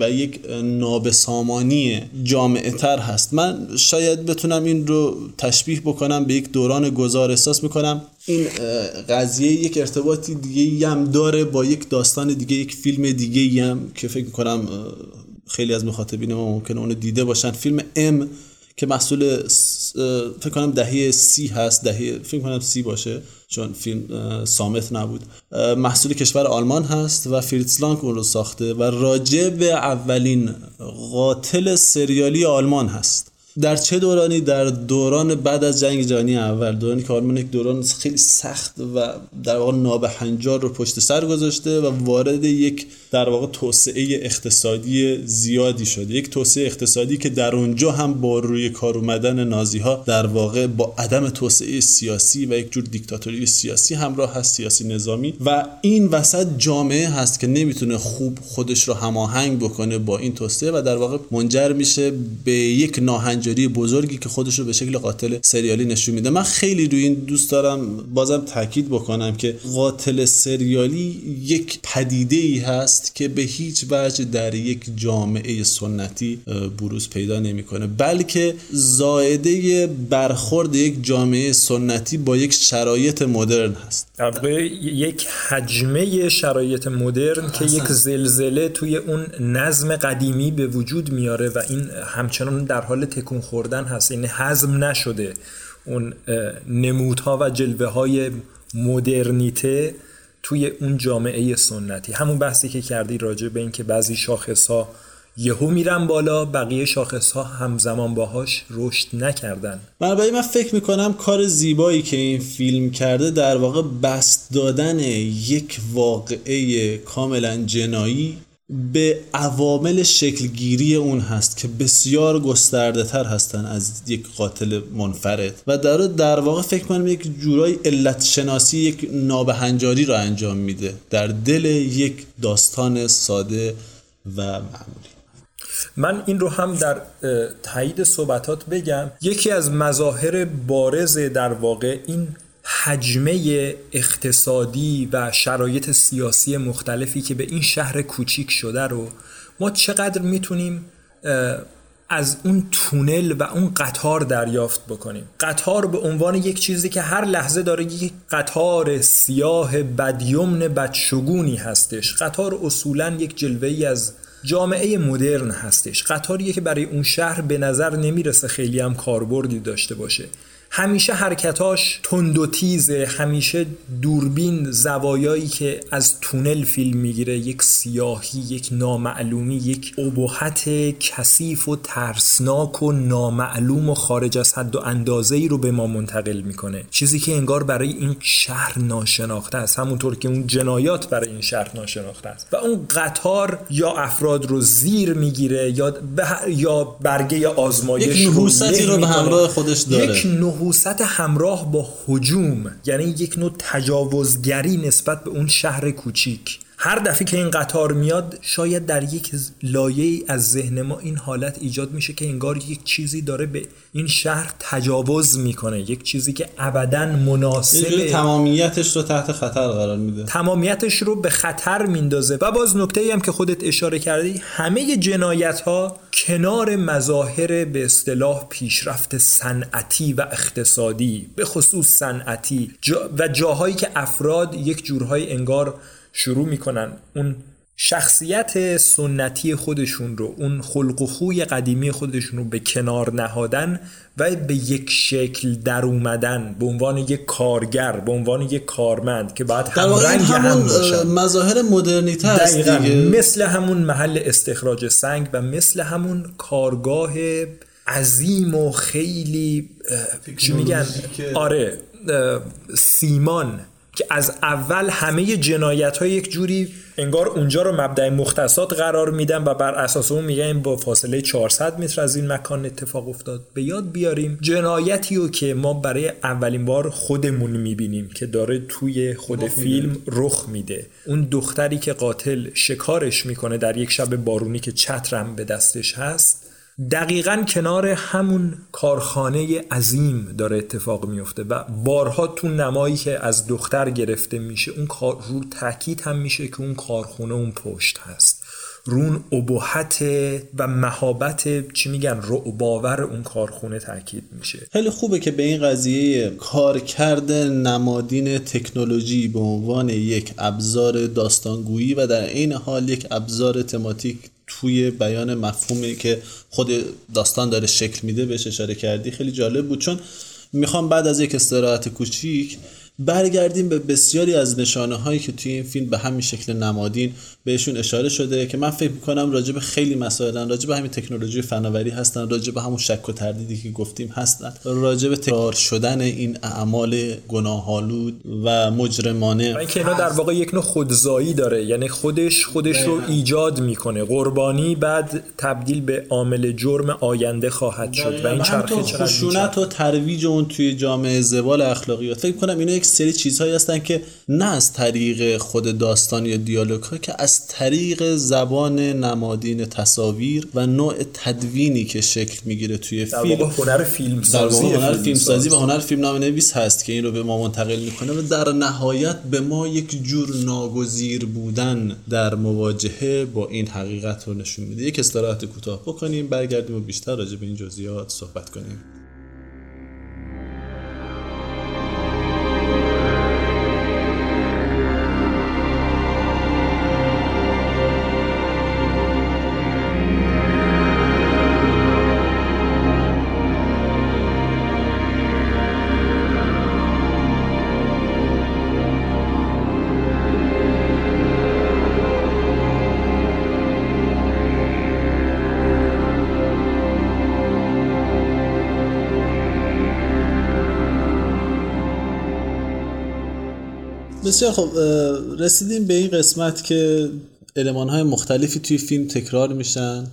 و یک نابسامانی جامعه تر هست. من شاید بتونم این رو تشبیه بکنم به یک دوران گذار. احساس می‌کنم این قضیه یک ارتباطی دیگه هم داره با یک داستان دیگه یک فیلم دیگه هم که فکر می‌کنم خیلی از مخاطبین ما ممکنه اونو دیده باشن. فیلم ام که محصول فکر کنم دهه سی هست دهه فکر کنم سی باشه چون فیلم سامت نبود. محصول کشور آلمان هست و فریتز لانگ اون رو ساخته و راجع به اولین قاتل سریالی آلمان هست. در چه دورانی؟ در دوران بعد از جنگ جهانی اول. دورانی که آلمان یک دوران خیلی سخت و در واقع نابهنجار رو پشت سر گذاشته و وارد یک در واقع توسعه اقتصادی زیادی شده. یک توسعه اقتصادی که در اونجا هم با روی کار اومدن نازی ها در واقع با عدم توسعه سیاسی و یک جور دیکتاتوری سیاسی همراه هست سیاسی نظامی. و این وسط جامعه هست که نمی‌تونه خوب خودش رو هماهنگ بکنه با این توسعه و در واقع منجر میشه به یک ناهنجاری بزرگی که خودش رو به شکل قاتل سریالی نشون میده. من خیلی روی این دوست دارم بازم تاکید بکنم که قاتل سریالی یک پدیده ای هست که به هیچ وجه در یک جامعه سنتی بروز پیدا نمی‌کنه بلکه زائده برخورد یک جامعه سنتی با یک شرایط مدرن هست. در یک حجمه شرایط مدرن که یک زلزله توی اون نظم قدیمی به وجود میاره و این همچنان در حال تکون خوردن هست. این حزم نشده اون نمودها و جلوه های مدرنیته توی اون جامعه سنتی. همون بحثی که کردی راجع به اینکه بعضی شاخص ها یهو میرن بالا بقیه شاخص ها همزمان باهاش رشد نکردن. بنابراین من فکر می‌کنم کار زیبایی که این فیلم کرده در واقع بست دادن یک واقعه کاملا جنایی به عوامل شکلگیری اون هست که بسیار گسترده تر هستن از یک قاتل منفرد. و در در واقع فکر کنم یک جورای علت شناسی یک نابهنجاری را انجام میده در دل یک داستان ساده و معمولی. من این رو هم در تایید صحبتات بگم. یکی از مظاهر بارز در واقع این حجمه اقتصادی و شرایط سیاسی مختلفی که به این شهر کوچیک شده رو ما چقدر می‌تونیم از اون تونل و اون قطار دریافت بکنیم؟ قطار به عنوان یک چیزی که هر لحظه داره یک قطار سیاه بدیمن بدشگونی هستش. قطار اصولا یک جلوه ای از جامعه مدرن هستش. قطاریه که برای اون شهر به نظر نمی‌رسه خیلی هم کاربردی داشته باشه. همیشه حرکتاش تند و تیزه همیشه دوربین زوایایی که از تونل فیلم می‌گیره یک سیاهی یک نامعلومی یک ابهت کثیف و ترسناک و نامعلوم و خارج از حد و اندازه ای رو به ما منتقل می‌کنه. چیزی که انگار برای این شهر ناشناخته است. همونطور که اون جنایات برای این شهر ناشناخته است. و اون قطار یا افراد رو زیر می‌گیره یا یا برگه آزمایش یک نحوستی رو به همراه خودش داره. یک نحوست همراه با حجوم یعنی یک نوع تجاوزگری نسبت به اون شهر کوچیک. هر دفعه که این قطار میاد شاید در یک لایه از ذهن ما این حالت ایجاد میشه که انگار یک چیزی داره به این شهر تجاوز می‌کنه یک چیزی که ابدا مناسب تمامیتش رو تحت خطر قرار میده. تمامیتش رو به خطر میندازه. و باز نکته ای هم که خودت اشاره کردی همه جنایت ها کنار مظاهر به اصطلاح پیشرفت صنعتی و اقتصادی به خصوص صنعتی. جا و جاهایی که افراد یک جورهای انگار شروع می‌کنن اون شخصیت سنتی خودشون رو اون خلق و خوی قدیمی خودشون رو به کنار نهادن و به یک شکل در اومدن به عنوان یک کارگر به عنوان یک کارمند که بعد هم رنگ هم باشن. مظاهر مدرنیته است دیگه. مثل همون محل استخراج سنگ و مثل همون کارگاه عظیم و خیلی چی میگن؟ آره سیمان. که از اول همه جنایت های یک جوری انگار اونجا رو مبدع مختصات قرار میدن و بر اساس اون میگن با فاصله 400 متر از این مکان اتفاق افتاد. به یاد بیاریم جنایتی رو که ما برای اولین بار خودمون می‌بینیم که داره توی خود فیلم رخ میده. اون دختری که قاتل شکارش می‌کنه در یک شب بارونی که چترم به دستش هست دقیقا کنار همون کارخانه عظیم داره اتفاق میفته و بارها تو نمایی که از دختر گرفته میشه اون کار رو تاکید هم میشه که اون کارخونه اون پشت هست. رون ابهت و مهابت چی میگن رعباور اون کارخونه تاکید میشه. خیلی خوبه که به این قضیه کارکرد نمادین تکنولوژی به عنوان یک ابزار داستانگویی و در عین حال یک ابزار تماتیک توی بیان مفهومی که خود داستان داره شکل میده بهش اشاره کردی خیلی جالب بود. چون می‌خوام بعد از یک استراحت کوچیک برگردیم به بسیاری از نشانه هایی که توی این فیلم به همین شکل نمادین بهشون اشاره شده که من فکر می‌کنم راجع به خیلی مسائلن راجع به همین تکنولوژی فناوری هستن راجع به همون شک و تردیدی که گفتیم هستن. راجع به تکرار شدن این اعمال گناهالود و مجرمانه. این که در واقع یک نوع خودزایی داره یعنی خودش خودش رو ایجاد می‌کنه. قربانی بعد تبدیل به عامل جرم آینده خواهد شد و این چرخه خشونت و ترویج اون توی جامعه زوال اخلاقیات. فکر کنم اینا یک سری چیزهایی هستن که نه از طریق خود داستان یا دیالوگ ها که از طریق زبان نمادین تصاویر و نوع تدوینی که شکل می‌گیره توی فیلم. در هنر فیلم سازی هنر فیلم سازی و هنر فیلم نام نویس هست که این رو به ما منتقل می‌کنه و در نهایت به ما یک جور ناگزیر بودن در مواجهه با این حقیقت رو نشون میده. یک استراحت کوتاه بکنیم برگردیم و بیشتر راجع به این جزئیات صحبت کنیم. بسیار خب رسیدیم به این قسمت که علمان های مختلفی توی فیلم تکرار میشن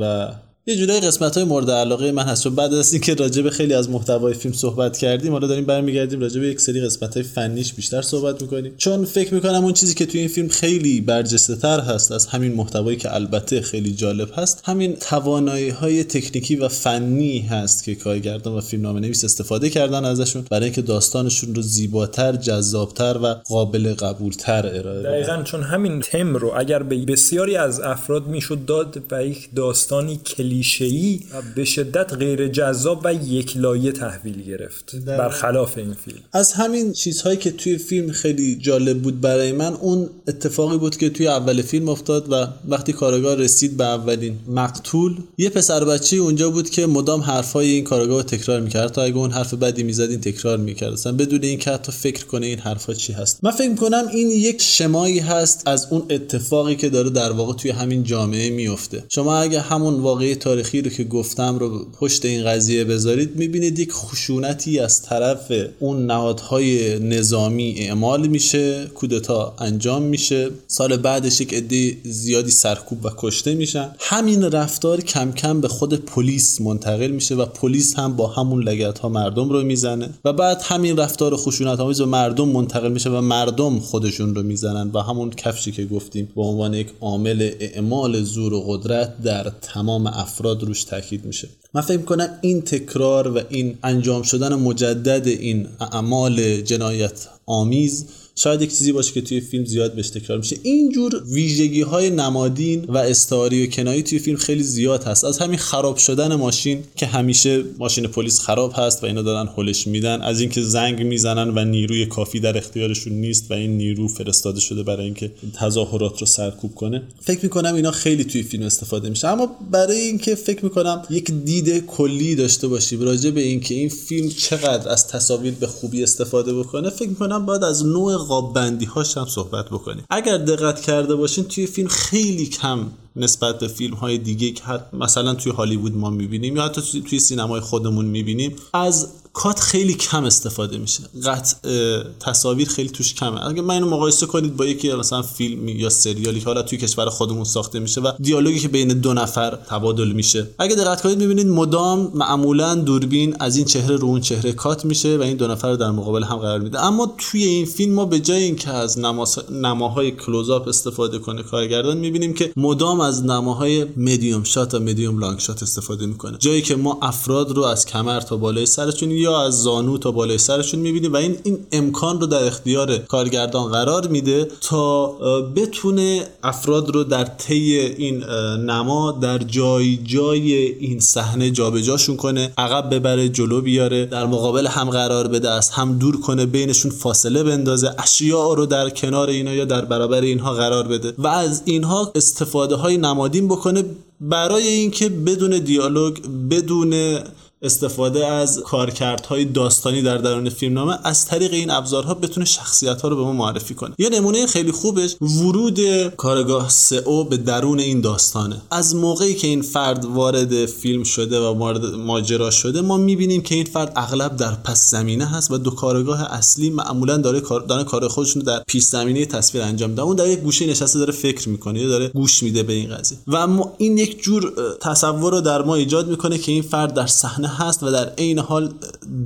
و یه جورای قسمت های مورد علاقه من هست. چون بعد از اینکه راجع به خیلی از محتوای فیلم صحبت کردیم حالا داریم برمیگردیم راجع به یک سری قسمت های فنیش بیشتر صحبت می‌کنیم. چون فکر می‌کنم اون چیزی که توی این فیلم خیلی برجسته تر هست از همین محتوایی که البته خیلی جالب هست همین توانایی های تکنیکی و فنی هست که کارگردان و فیلمنامه نویس استفاده کردن ازشون برای اینکه داستانشون رو زیباتر جذابتر و قابل قبولتر ارائه بدن. دقیقا چون همین تم رو اگر به بسیاری از افراد می‌شد داد به یک داستانی کلیشه‌ای به شدت غیر جذاب و یک لایه تحویل گرفت. برخلاف این فیلم. از همین چیزهایی که توی فیلم خیلی جالب بود برای من اون اتفاقی بود که توی اول فیلم افتاد و وقتی کارگاه رسید به اولین مقتول یه پسر بچه اونجا بود که مدام حرفای این کارگاه رو تکرار می‌کرد. تا اگه اون حرف بدی می‌زد این تکرار می‌کرد. اصلا بدون اینکه حتی فکر کنه این حرفا چی هست. من فکر کنم این یک شمایی هست از اون اتفاقی که داره در واقع توی همین جامعه میفته شما اگه همون واقعی تاریخی رو که گفتم رو پشت این قضیه بذارید می‌بینید یک خشونتی از طرف اون نهادهای نظامی اعمال میشه کودتا انجام میشه. سال بعدش یک عده زیادی سرکوب و کشته میشن. همین رفتار کم کم به خود پلیس منتقل میشه و پلیس هم با همون لگت ها مردم رو می‌زنه و بعد همین رفتار خشونت آمیز به مردم منتقل میشه و مردم خودشون رو می‌زنن و همون کفشی که گفتیم به عنوان یک عامل اعمال زور و قدرت در تمام افراد روش تاکید میشه. من فکر کنم این تکرار و این انجام شدن مجدد این اعمال جنایت آمیز شاید یک چیزی باشه که توی فیلم زیاد بهش تکرار میشه. اینجور ویژگی های نمادین و استعاری و کنایی توی فیلم خیلی زیاد هست. از همین خراب شدن ماشین که همیشه ماشین پلیس خراب هست و اینا دارن هلش میدن. از اینکه زنگ می‌زنن و نیروی کافی در اختیارشون نیست و این نیرو فرستاده شده برای اینکه تظاهرات رو سرکوب کنه. فکر می‌کنم اینا خیلی توی فیلم استفاده میشه. اما برای اینکه فکر می‌کنم یک دید کلی داشته باشیم راجع به اینکه این فیلم چقدر از تصاویر به خوبی استفاده بکنه فکر می‌کنم باید از نوع قاب بندی هاش هم صحبت بکنیم. اگر دقت کرده باشین توی فیلم خیلی کم نسبت به فیلم های دیگه که مثلا توی هالیوود ما می‌بینیم یا حتی توی سینمای خودمون می‌بینیم از کات خیلی کم استفاده میشه. قطع تصاویر خیلی توش کمه. اگه من اینو مقایسه کنید با یکی مثلا فیلم یا سریالی که حالا توی کشور خودمون ساخته میشه و دیالوگی که بین دو نفر تبادل میشه. اگه دقت کنید می‌بینید مدام معمولا دوربین از این چهره رو اون چهره کات میشه و این دو نفر رو در مقابل هم قرار میده. اما توی این فیلم ما به جای اینکه از نماهای close-up استفاده کنه کارگردان می‌بینیم که مدام از نماهای medium shot و medium long shot استفاده می‌کنه. جایی که ما افراد رو از کمر تا بالای سرشون یا از زانو تا بالای سرشون می‌بینیم و این این امکان رو در اختیار کارگردان قرار میده تا بتونه افراد رو در طی این نما در جای جای این صحنه جابجاشون کنه عقب ببره جلو بیاره در مقابل هم قرار بده از هم دور کنه بینشون فاصله بندازه اشیاء رو در کنار اینا یا در برابر اینها قرار بده و از اینها استفاده های نمادین بکنه برای اینکه بدون دیالوگ بدون استفاده از کارکردهای داستانی در درون فیلمنامه از طریق این ابزارها بتونه شخصیت ها رو به ما معرفی کنه. یه نمونه خیلی خوبش ورود کارگاه سئو به درون این داستانه. از موقعی که این فرد وارد فیلم شده و وارد ماجرا شده ما می‌بینیم که این فرد اغلب در پس زمینه هست و دو کارگاه اصلی معمولا داره کار داره کار خودشون در پیش زمینه تصویر انجام میده اون در یک گوشه نشسته داره فکر می‌کنه یا داره گوش میده به این قضیه. و ما این یک جور تصور رو در ما ایجاد می‌کنه که این فرد در صحنه هست و در عین حال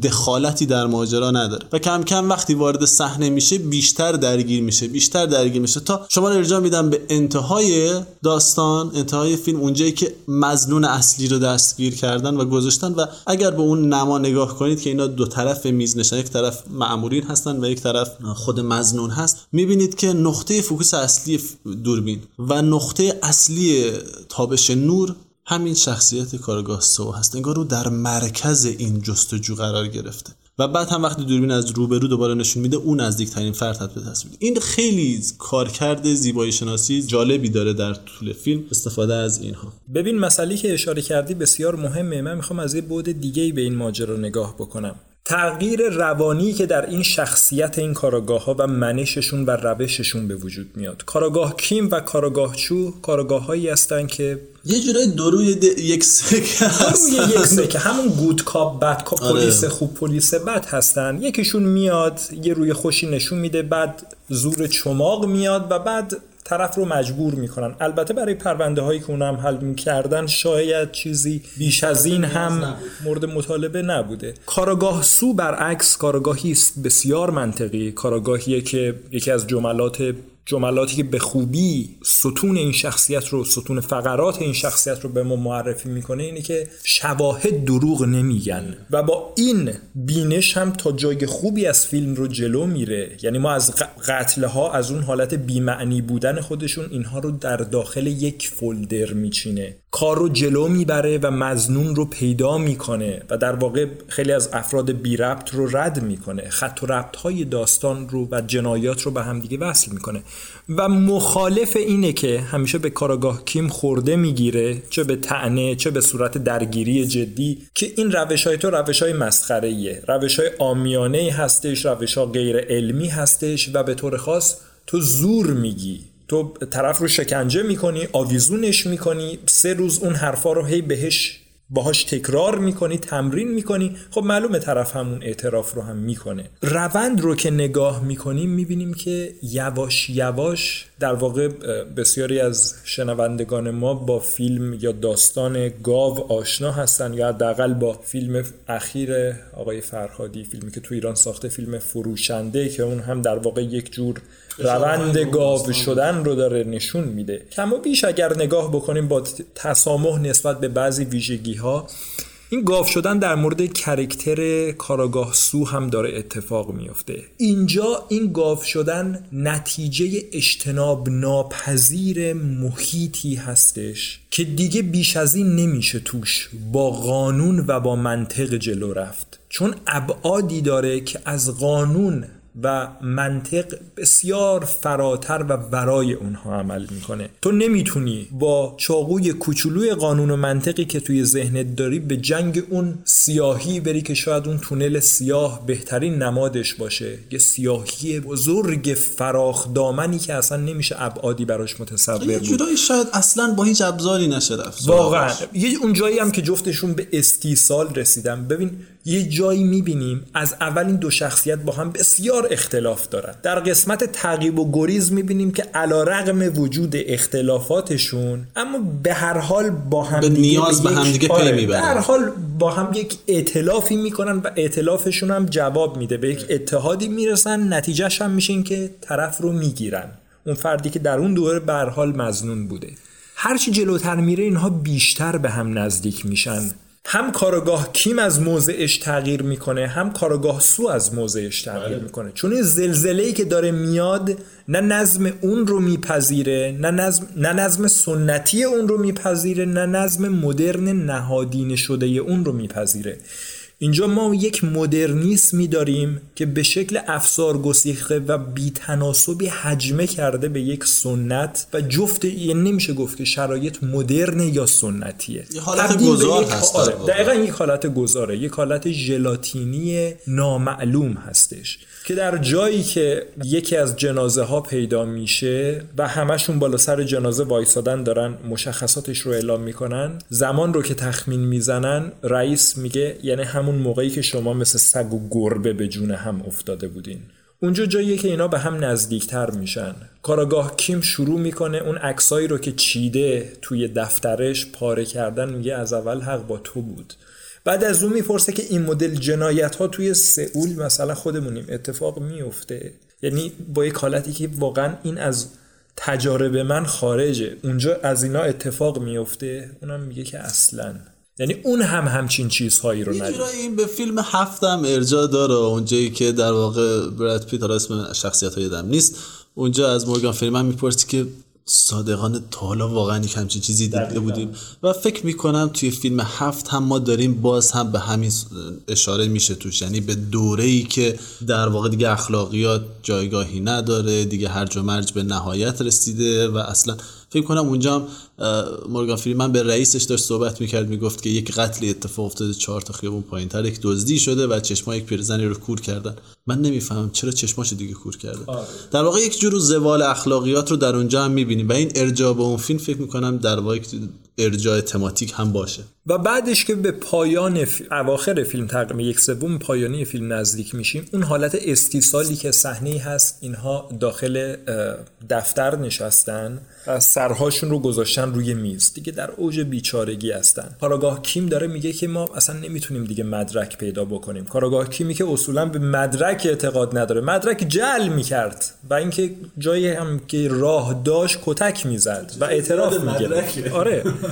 دخالتی در ماجرا نداره. و کم کم وقتی وارد صحنه میشه بیشتر درگیر میشه بیشتر درگیر میشه. تا شما رو ارجاع میدم به انتهای داستان انتهای فیلم اونجایی که مزنون اصلی رو دستگیر کردن و گذاشتن. و اگر به اون نما نگاه کنید که اینا دو طرف میز نشن یک طرف معمورین هستن و یک طرف خود مزنون هست می‌بینید که نقطه فوکوس اصلی دوربین و نقطه اصلی تابش نور همین شخصیت کارگاه سو هست. انگار رو در مرکز این جستجو قرار گرفته. و بعد هم وقتی دوربین از روبرو دوباره نشون میده اون نزدیکترین فرد به تصویر. این خیلی کارکرد زیبایی شناسی جالبی داره در طول فیلم. استفاده از اینها. ببین مسئله که اشاره کردی بسیار مهمه. من می‌خوام از یه بعد دیگه به این ماجرا نگاه بکنم. تغییر روانی که در این شخصیت این کاراگاه ها و منششون و روششون به وجود میاد. کاراگاه کیم و کاراگاه چو کاراگاه هایی هستن که یه جورای دروی یک سکه دروی یک سکه. همون گود کاپ بد کاپ پلیس خوب پلیس بد هستن. یکیشون میاد یه روی خوشی نشون میده بعد زور چماق میاد و بعد طرف رو مجبور می‌کنن. البته برای پرونده هایی که اونم حل می‌کردن شاید چیزی بیش از این هم مورد مطالبه نبوده. کاراگاه سو برعکس کاراگاهی است بسیار منطقی. کاراگاهیه که یکی از جملات جملاتی که به خوبی ستون این شخصیت رو ستون فقرات این شخصیت رو به ما معرفی می‌کنه اینه که شواهد دروغ نمیگن. و با این بینش هم تا جای خوبی از فیلم رو جلو میره. یعنی ما از قتل ها از اون حالت بیمعنی بودن خودشون اینها رو در داخل یک فولدر میچینه. کار رو جلو می‌بره و مزنون رو پیدا می‌کنه و در واقع خیلی از افراد بی ربط رو رد می‌کنه. خط و ربط های داستان رو و جنایات رو به همدیگه وصل می‌کنه. و مخالف اینه که همیشه به کاراگاه کیم خورده می‌گیره چه به تعنه چه به صورت درگیری جدی که این روش های تو روش های مسخره ایه روش های آمیانه هستش روش ها غیر علمی هستش و به طور خاص تو زور میگی. تو طرف رو شکنجه می‌کنی آویزونش می‌کنی سه روز اون حرفا رو هی بهش باهاش تکرار می‌کنی تمرین می‌کنی. خب معلومه طرف همون اعتراف رو هم می‌کنه. روند رو که نگاه می‌کنیم می‌بینیم که یواش یواش در واقع بسیاری از شنوندگان ما با فیلم یا داستان گاو آشنا هستن یا حداقل با فیلم اخیر آقای فرهادی فیلمی که تو ایران ساخته فیلم فروشنده که اون هم در واقع یک جور روند گاو شدن رو داره نشون میده. کم و بیش اگر نگاه بکنیم با تسامح نسبت به بعضی ویژگی ها این گاو شدن در مورد کرکتر کاراگاه سو هم داره اتفاق میفته اینجا این گاو شدن نتیجه اجتناب ناپذیر محیطی هستش که دیگه بیش از این نمیشه توش با قانون و با منطق جلو رفت. چون ابعادی داره که از قانون و منطق بسیار فراتر و برای اونها عمل می‌کنه. تو نمی‌تونی با چاقوی کوچولوی قانون و منطقی که توی ذهنت داری به جنگ اون سیاهی بری که شاید اون تونل سیاه بهترین نمادش باشه. یه سیاهی بزرگ فراخ دامنی که اصلا نمیشه ابعادی براش متصور بود. جدایی شاید اصلا با هیچ ابزاری نشه رفت. واقعا. یه اون جایی هم که جفتشون به استیصال رسیدن. ببین یه جایی می‌بینیم از اول این دو شخصیت با هم بسیار اختلاف دارن در قسمت تعقیب و گریز می‌بینیم که علا رقم وجود اختلافاتشون اما به هر حال با هم به نیاز به هم دیگه پی آره، می‌برن. به هر حال با هم یک ائتلافی می‌کنن و ائتلافشون هم جواب میده به یک اتحادی می‌رسن نتیجهش هم میشه این که طرف رو می‌گیرن. اون فردی که در اون دوره به هر حال مزنون بوده. هرچی جلوتر میره اینها بیشتر به هم نزدیک میشن. هم کارگاه کیم از موضعش تغییر می‌کنه هم کارگاه سو از موضعش تغییر می‌کنه. چون این زلزله ای که داره میاد نه نظم اون رو میپذیره نه نظم, نه نظم سنتی اون رو میپذیره نه نظم مدرن نهادینه شده اون رو میپذیره. اینجا ما یک مدرنیسمی داریم که به شکل افسار گسیخته و بیتناسبی حجمه کرده به یک سنت و جفت یعنی نمیشه گفت که شرایط مدرن یا سنتیه. یه حالت گذار یک- هست. دقیقا یک حالت گذاره. یک حالت ژلاتینی نامعلوم هستش. که در جایی که یکی از جنازه ها پیدا میشه و همشون بالا سر جنازه وایسادن دارن مشخصاتش رو اعلام می‌کنن زمان رو که تخمین می‌زنن رئیس میگه یعنی همون موقعی که شما مثل سگ و گربه به جون هم افتاده بودین. اونجا جاییه که اینا به هم نزدیکتر میشن. کاراگاه کیم شروع می‌کنه اون عکسایی رو که چیده توی دفترش پاره کردن میگه از اول حق با تو بود. بعد از اون می‌پرسه که این مدل جنایت ها توی سئول مثلا خودمونیم. اتفاق میفته یعنی با یک حالتی که واقعا این از تجارب من خارجه. اونجا از اینا اتفاق میفته اونم میگه که اصلا. یعنی اون هم همچین چیزهایی رو جورایی این به فیلم هفتم ارجاع داره. اونجایی که در واقع براد پیت اسم شخصیت های یادم نیست. اونجا از مورگان فریمن می‌پرسی که صادقانه تا حالا واقعا یک همچین چیزی دیده بودیم. و فکر می‌کنم توی فیلم هفت هم ما داریم باز هم به همین اشاره میشه توش. یعنی به دوره ای که در واقع دیگه اخلاقیات جایگاهی نداره دیگه هرج و مرج به نهایت رسیده و اصلا فکر کنم اونجا هم مورگان فریمن به رئیسش داشت صحبت می‌کرد می‌گفت که یک قتل اتفاق افتاده چهار تا خیابون پایین تر یک دزدی شده و چشما یک پیرزنی رو کور کردن. من نمی‌فهمم چرا چشماشو دیگه کور کرده. در واقع یک جور زوال اخلاقیات رو در اونجا هم می‌بینیم و این ارجاع به اون فیلم فکر می‌کنم در واقع ارجاع تماتیک هم باشه. و بعدش که به پایان ف... اواخر فیلم تقریبا یک سوم پایانی فیلم نزدیک میشیم اون حالت استیصالی که صحنه هست اینها داخل دفتر نشستن و سرهاشون رو گذاشتن روی میز. دیگه در اوج بیچارگی هستن. کاراگاه کیم داره میگه که ما اصلا نمی‌تونیم دیگه مدرک پیدا بکنیم. کاراگاه کیمی که اصولا به مدرک اعتقاد نداره. مدرک جل می‌کرد و اینکه جایی هم که راه داشت کتک می‌زد و اعتراف میگه آره.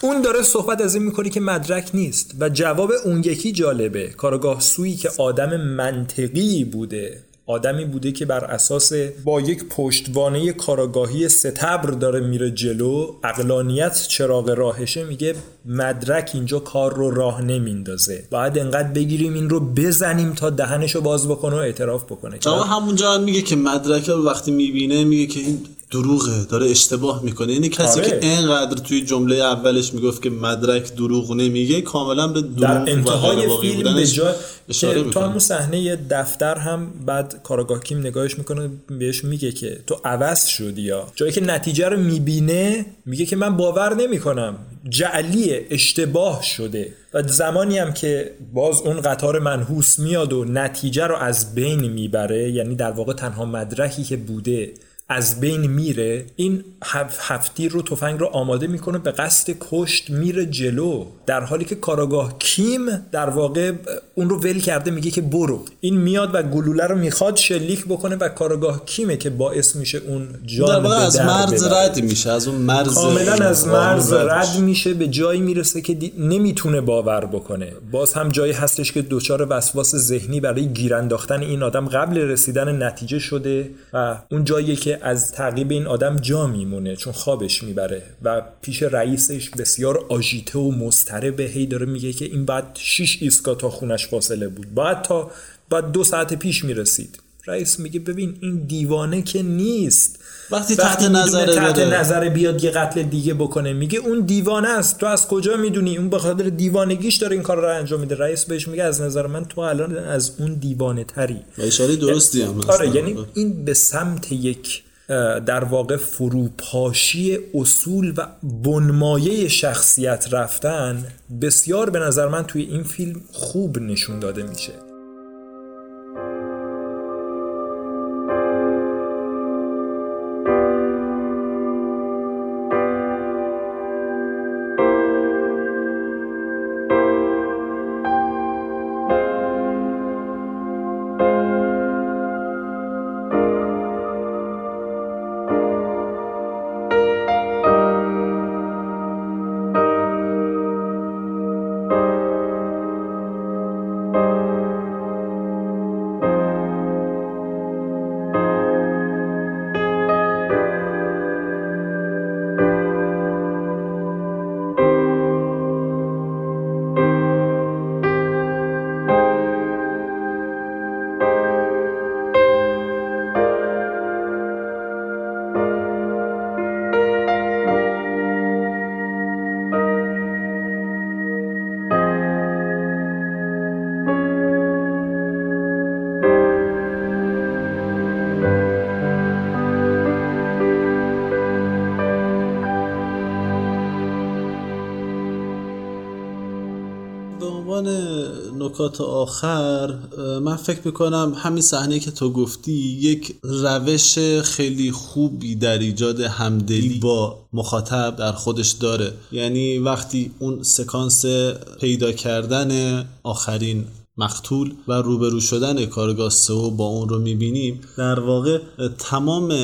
اون داره صحبت از این می‌کنه که مدرک نیست. و جواب اون یکی جالبه. کارگاه سویی که آدم منطقی بوده آدمی بوده که بر اساس با یک پشتوانه کاراگاهی ستبر داره میره جلو اقلانیت چراغ راهشه میگه مدرک اینجا کار رو راه نمیندازه. باید انقدر بگیریم این رو بزنیم تا دهنشو باز بکنه و اعتراف بکنه. اما همونجا هم میگه که مدرک رو وقتی می‌بینه میگه که این دروغه داره اشتباه می‌کنه. یعنی کسی آره. که اینقدر توی جمله اولش می‌گفت که مدرک دروغ نمیگه کاملا به دروغ در انتهای فیلم به جای تو همون صحنه دفتر هم بعد کاراگاه کیم نگاهش می‌کنه بهش میگه که تو عوض شدی یا؟ جایی که نتیجه رو می‌بینه میگه که من باور نمی‌کنم. جعلیه اشتباه شده. و زمانی هم که باز اون قطار منحوس میاد و نتیجه رو از بین می‌بره یعنی در واقع تنها مدرکی که بوده از بین میره این هف هفتی رو تفنگ رو آماده می‌کنه به قصد کشت میره جلو. در حالی که کاراگاه کیم در واقع اون رو ول کرده میگه که برو. این میاد و گلوله رو می‌خواد شلیک بکنه و کاراگاه کیمه که باعث میشه اون جان در از مرز ببره. رد میشه از اون مرز کاملا از مرز رد میشه به جایی می‌رسه که دی- نمی‌تونه باور بکنه. باز هم جایی هستش که دچار وسواس ذهنی برای گیر انداختن این آدم قبل رسیدن نتیجه شده و اون جایی که از تعقیب این آدم جا میمونه چون خوابش می‌بره و پیش رئیسش بسیار آژیته و مضطربه. هی داره میگه که این بعد 6 ایستگاه تا خونش فاصله بود. بعد تا بعد دو ساعت پیش می‌رسید. رئیس میگه ببین این دیوانه که نیست. وقتی تحت نظر تحت. نظر بیاد یه قتل دیگه بکنه. میگه اون دیوانه است. تو از کجا می‌دونی؟ اون به خاطر دیوانگیش داره این کار رو انجام میده. رئیس بهش میگه از نظر من تو الان از اون دیوانه تری. اشاره درستی هم. آره یعنی این به سمت یک در واقع فروپاشی اصول و بنمایه شخصیت رفتن بسیار به نظر من توی این فیلم خوب نشون داده میشه. نکات آخر من فکر می‌کنم همین صحنه که تو گفتی یک روش خیلی خوبی در ایجاد همدلی با مخاطب در خودش داره. یعنی وقتی اون سکانس پیدا کردن آخرین مقتول و روبرو شدن کارگاه با اون رو می‌بینیم در واقع تمام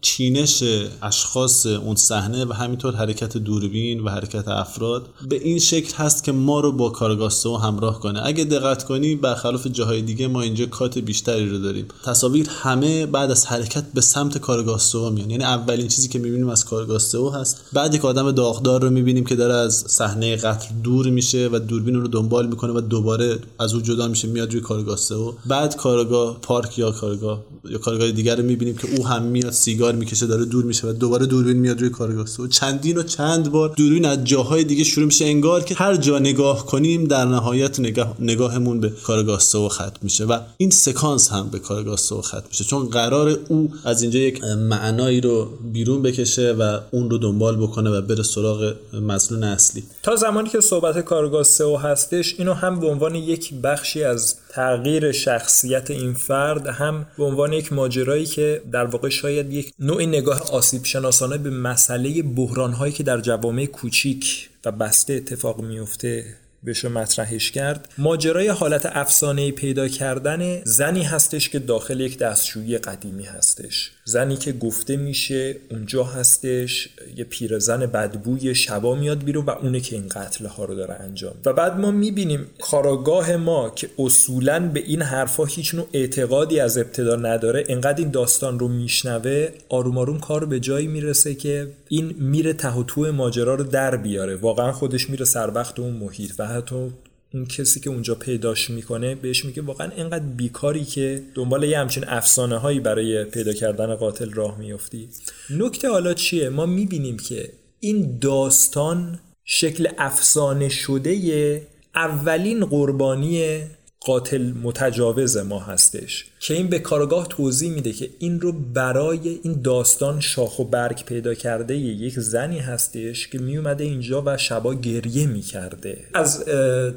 چینش اشخاص اون صحنه و همینطور حرکت دوربین و حرکت افراد به این شکل هست که ما رو با کارگاه همراه کنه. اگه دقت کنی برخلاف جاهای دیگه ما اینجا کات بیشتری رو داریم. تصاویر همه بعد از حرکت به سمت کارگاه سو میان. یعنی اولین چیزی که می‌بینیم از کارگاه هست. بعد یک آدم داغدار رو می‌بینیم که داره از صحنه قتل دور میشه و دوربین رو دنبال می‌کنه و دوباره از جدا میشه میاد روی کارگاه سه بعد کارگاه پارک یا کارگاه یا کارگاه دیگر رو می‌بینیم که او هم میاد سیگار می‌کشه داره دور میشه و دوباره دوربین میاد روی کارگاه سه. چندین و چند بار دوربین از جاهای دیگه شروع میشه انگار که هر جا نگاه کنیم در نهایت نگاه نگاهمون به کارگاه سه ختم میشه و این سکانس هم به کارگاه سه ختم میشه. چون قرار او از اینجا یک معنایی رو بیرون بکشه و اون رو دنبال بکنه و بره سراغ مظنون اصلی. تا زمانی که صحبت کارگاه سئو هستش اینو هم به عنوان یک بخشی از تغییر شخصیت این فرد هم به عنوان یک ماجرایی که در واقع شاید یک نوع نگاه آسیب شناسانه به مسئله بحران هایی که در جوامع کوچیک و بسته اتفاق میفته بشه مطرحش کرد ماجرای حالت افسانه پیدا کردن زنی هستش که داخل یک دستشویی قدیمی هستش. زنی که گفته میشه اونجا هستش یه پیرزن بدبوی شبا میاد بیرون و اونه که این قتل ها رو داره انجام و بعد ما می‌بینیم کاراگاه ما که اصولا به این حرفا هیچ نوع اعتقادی از ابتدا نداره انقدر این داستان رو میشنوه آروم آروم کار به جایی می‌رسه که این میره ته و ماجرا رو در بیاره. واقعا خودش میره سر وقت اون محیط و حتی اون کسی که اونجا پیداش می‌کنه بهش میگه واقعا اینقدر بیکاری که دنبال یه همچین افسانه هایی برای پیدا کردن قاتل راه میفتی نکته حالا چیه؟ ما می‌بینیم که این داستان شکل افسانه شده اولین قربانی قاتل متجاوز ما هستش. که این به کارگاه توضیح میده که این رو برای این داستان شاخ و برگ پیدا کرده یک زنی هستش که میومده اینجا و شبا گریه می‌کرده. از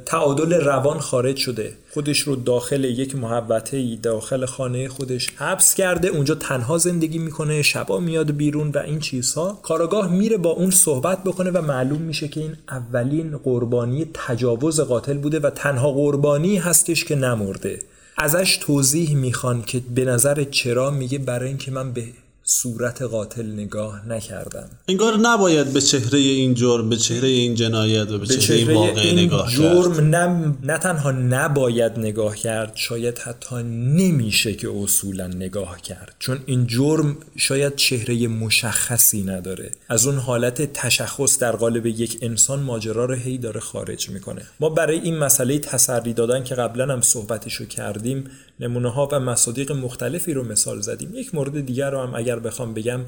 تعادل روان خارج شده. خودش رو داخل یک محوطه داخل خانه خودش حبس کرده. اونجا تنها زندگی می‌کنه شبا میاد بیرون و این چیزها. کارگاه میره با اون صحبت بکنه و معلوم میشه که این اولین قربانی تجاوز قاتل بوده و تنها قربانی هستش که نمرده. ازش توضیح می‌خوان که به نظر چرا میگه برای اینکه من به صورت قاتل نگاه نکردم. انگار نباید به چهره این جرم به چهره این جنایت و به, به چهره, این واقع این نگاه جرم نه, نه تنها نباید نگاه کرد شاید حتی نمیشه که اصولا نگاه کرد. چون این جرم شاید چهره مشخصی نداره. از اون حالت تشخص در قالب یک انسان ماجرا رو هی داره خارج می‌کنه. ما برای این مسئله تسری دادن که قبلا هم صحبتشو کردیم نمونه ها و مصادیق مختلفی رو مثال زدیم. یک مورد دیگر رو هم اگر بخوام بگم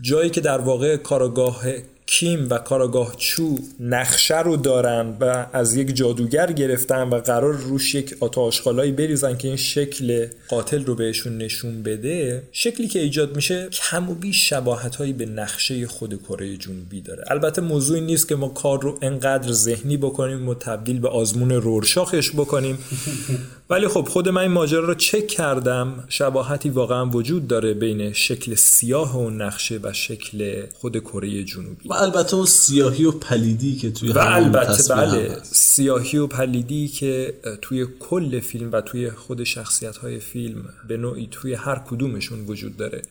جایی که در واقع کاراگاه کیم و کاراگاه چو نقشه رو دارن و از یک جادوگر گرفتن و قرار روش یک آتاشخالایی بریزن که این شکل قاتل رو بهشون نشون بده شکلی که ایجاد میشه کم و بیش شباهت هایی به نقشه خود کره جنوبی داره. البته موضوعی نیست که ما کار رو انقدر ذهنی بکنیم و تبدیل به آزمون رورشاخش بکنیم. ولی خب خود من این ماجرا رو چک کردم شباهتی واقعا وجود داره بین شکل سیاه و نقشه و شکل خود کره جنوبی. و البته اون سیاهی و پلیدی که توی و البته بله سیاهی و پلیدی که توی کل فیلم و توی خود شخصیت های فیلم به نوعی توی هر کدومشون وجود داره.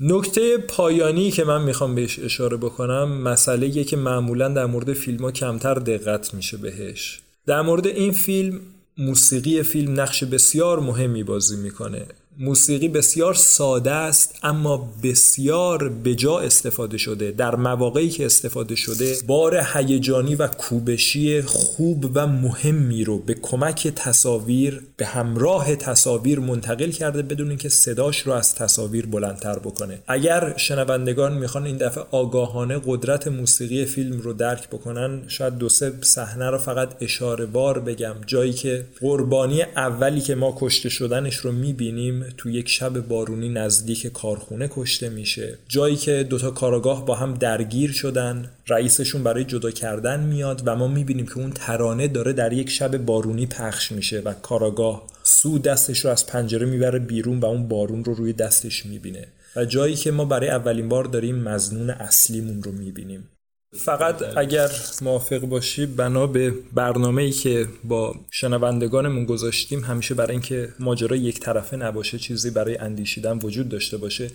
نکته پایانی که من می‌خوام بهش اشاره بکنم مسئله که معمولا در مورد فیلم ها کمتر دقت میشه بهش. در مورد این فیلم موسیقی فیلم نقش بسیار مهمی بازی می‌کنه. موسیقی بسیار ساده است اما بسیار بجا استفاده شده. در مواقعی که استفاده شده بار هیجانی و کوبشی خوب و مهمی رو به کمک تصاویر به همراه تصاویر منتقل کرده بدون اینکه صداش رو از تصاویر بلندتر بکنه. اگر شنوندگان می‌خوان این دفعه آگاهانه قدرت موسیقی فیلم رو درک بکنن شاید دو سه صحنه رو فقط اشاره بار بگم. جایی که قربانی اولی که ما کشته شدنش رو می‌بینیم تو یک شب بارونی نزدیک کارخونه کشته میشه. جایی که دوتا کاراگاه با هم درگیر شدن رئیسشون برای جدا کردن میاد و ما می‌بینیم که اون ترانه داره در یک شب بارونی پخش میشه و کاراگاه سو دستش رو از پنجره می‌بره بیرون و اون بارون رو روی دستش می‌بینه. و جایی که ما برای اولین بار داریم مزنون اصلیمون رو می‌بینیم. فقط اگر موافق باشی بنا به برنامه ای که با شنوندگانمون گذاشتیم همیشه برای اینکه ماجرا یک طرفه نباشه چیزی برای اندیشیدن وجود داشته باشه.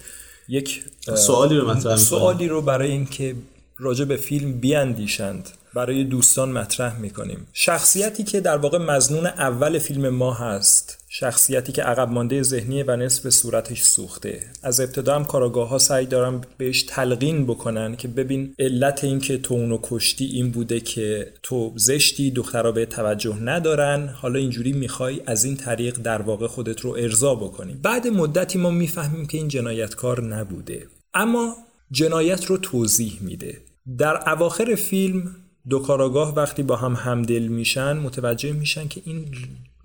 یک سوالی رو مطرح سوالی رو برای اینکه راجع به فیلم بیاندیشند برای دوستان مطرح می‌کنیم. شخصیتی که در واقع مزنون اول فیلم ما هست شخصیتی که عقب مانده ذهنی و نصف صورتش سوخته. از ابتدا هم کاراگاه ها سعی دارن بهش تلقین بکنن که ببین علت این که تو اونو کشتی این بوده که تو زشتی دخترها به توجه ندارن. حالا اینجوری می‌خوای از این طریق در واقع خودت رو ارضا بکنی. بعد مدتی ما می‌فهمیم که این جنایتکار نبوده. اما جنایت رو توضیح میده. در اواخر فیلم دو کاراگاه وقتی با هم همدل میشن متوجه میشن که این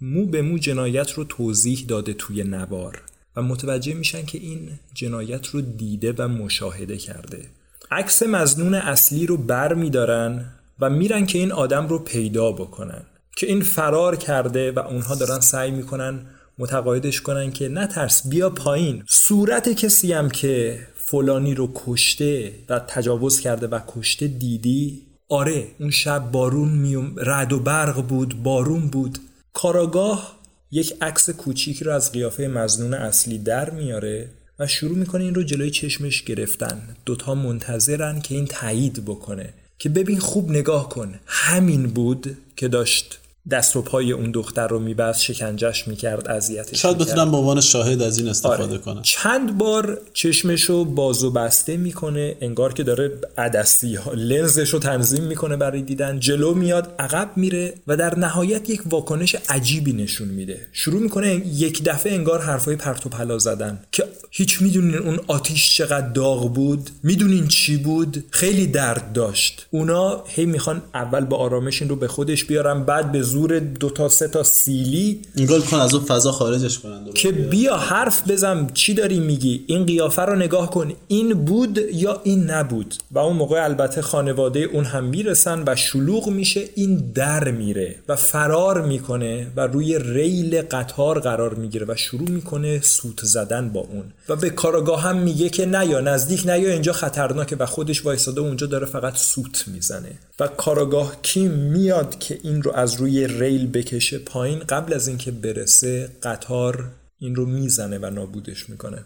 مو به مو جنایت رو توضیح داده توی نوار و متوجه میشن که این جنایت رو دیده و مشاهده کرده. عکس مزنون اصلی رو بر میدارن و میرن که این آدم رو پیدا بکنن که این فرار کرده و اونها دارن سعی می‌کنن متقاعدش کنن که نترس بیا پایین. صورت کسی هم که فلانی رو کشته و تجاوز کرده و کشته دیدی؟ آره اون شب بارون میوم رد و برق بود بارون بود. کاراگاه یک عکس کوچیک رو از قیافه مزنون اصلی در میاره و شروع می‌کنه این رو جلوی چشمش گرفتن. دوتا منتظرن که این تایید بکنه. که ببین خوب نگاه کن. همین بود که داشت دست و پای اون دختر رو میبست شکنجش می‌کرد اذیتش شاید بتونم به عنوان شاهد از این استفاده آره. کنم. چند بار چشمشو باز و بسته می‌کنه انگار که داره عدسی ها لنزش رو تنظیم می‌کنه برای دیدن. جلو میاد عقب میره و در نهایت یک واکنش عجیبی نشون میده. شروع می‌کنه یک دفعه انگار حرفای پرت و پلا زدن که هیچ می‌دونین اون آتیش چقدر داغ بود می‌دونین چی بود؟ خیلی درد داشت. اونا هی می‌خوان اول با آرامش این رو به خودش بیارن بعد به زور دو تا سه تا سیلی انگار کن از اون فضا خارجش کنن. که بیا حرف بزن چی داری میگی این قیافه رو نگاه کن این بود یا این نبود. و اون موقع البته خانواده اون هم می‌رسن و شلوغ میشه این در میره و فرار می‌کنه و روی ریل قطار قرار می‌گیره و شروع می‌کنه سوت زدن با اون. و به کاراگاه هم میگه که نیا نزدیک نیا اینجا خطرناکه و خودش وایساده اونجا داره فقط سوت می‌زنه. و کاراگاه کی میاد که این رو از روی ریل بکشه پایین قبل از اینکه برسه قطار این رو می‌زنه و نابودش می‌کنه.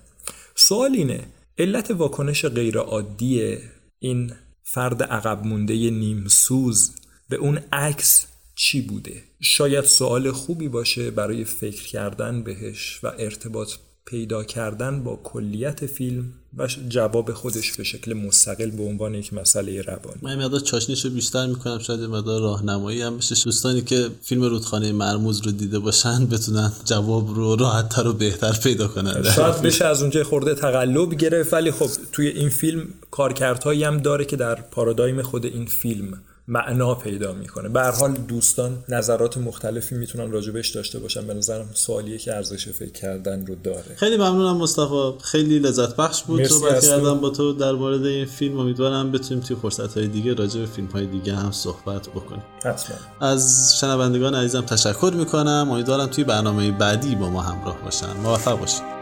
سوال اینه علت واکنش غیرعادی این فرد عقب مونده نیمسوز به اون عکس چی بوده؟ شاید سوال خوبی باشه برای فکر کردن بهش و ارتباط پیدا کردن با کلیت فیلم و جواب خودش به شکل مستقل به عنوان یک مسئله روانی. من مقدار چاشنیشو بیشتر می‌کنم شاید مقدار راهنمایی هم بشه. دوستانی که فیلم رودخانه مرموز رو دیده باشن بتونن جواب رو راحتتر و بهتر پیدا کنن. شاید بشه از اونجا خورده تقلب گرفت ولی خب توی این فیلم کارکردهایی هم داره که در پارادایم خود این فیلم معنا پیدا می‌کنه. به حال دوستان نظرات مختلفی می‌تونن راجبش داشته باشن. به نظرم سوالیه که ارزش فکر کردن رو داره. خیلی ممنونم مصطفی. خیلی لذت بخش بود صحبت. کردم با تو در مورد این فیلم. امیدوارم بتونیم توی فرصت های دیگه راجع به فیلم های دیگه هم صحبت بکنیم. حتما. از شنوندگان عزیزم تشکر می‌کنم. امیدوارم توی برنامه بعدی با ما همراه باشن. موفق باشید.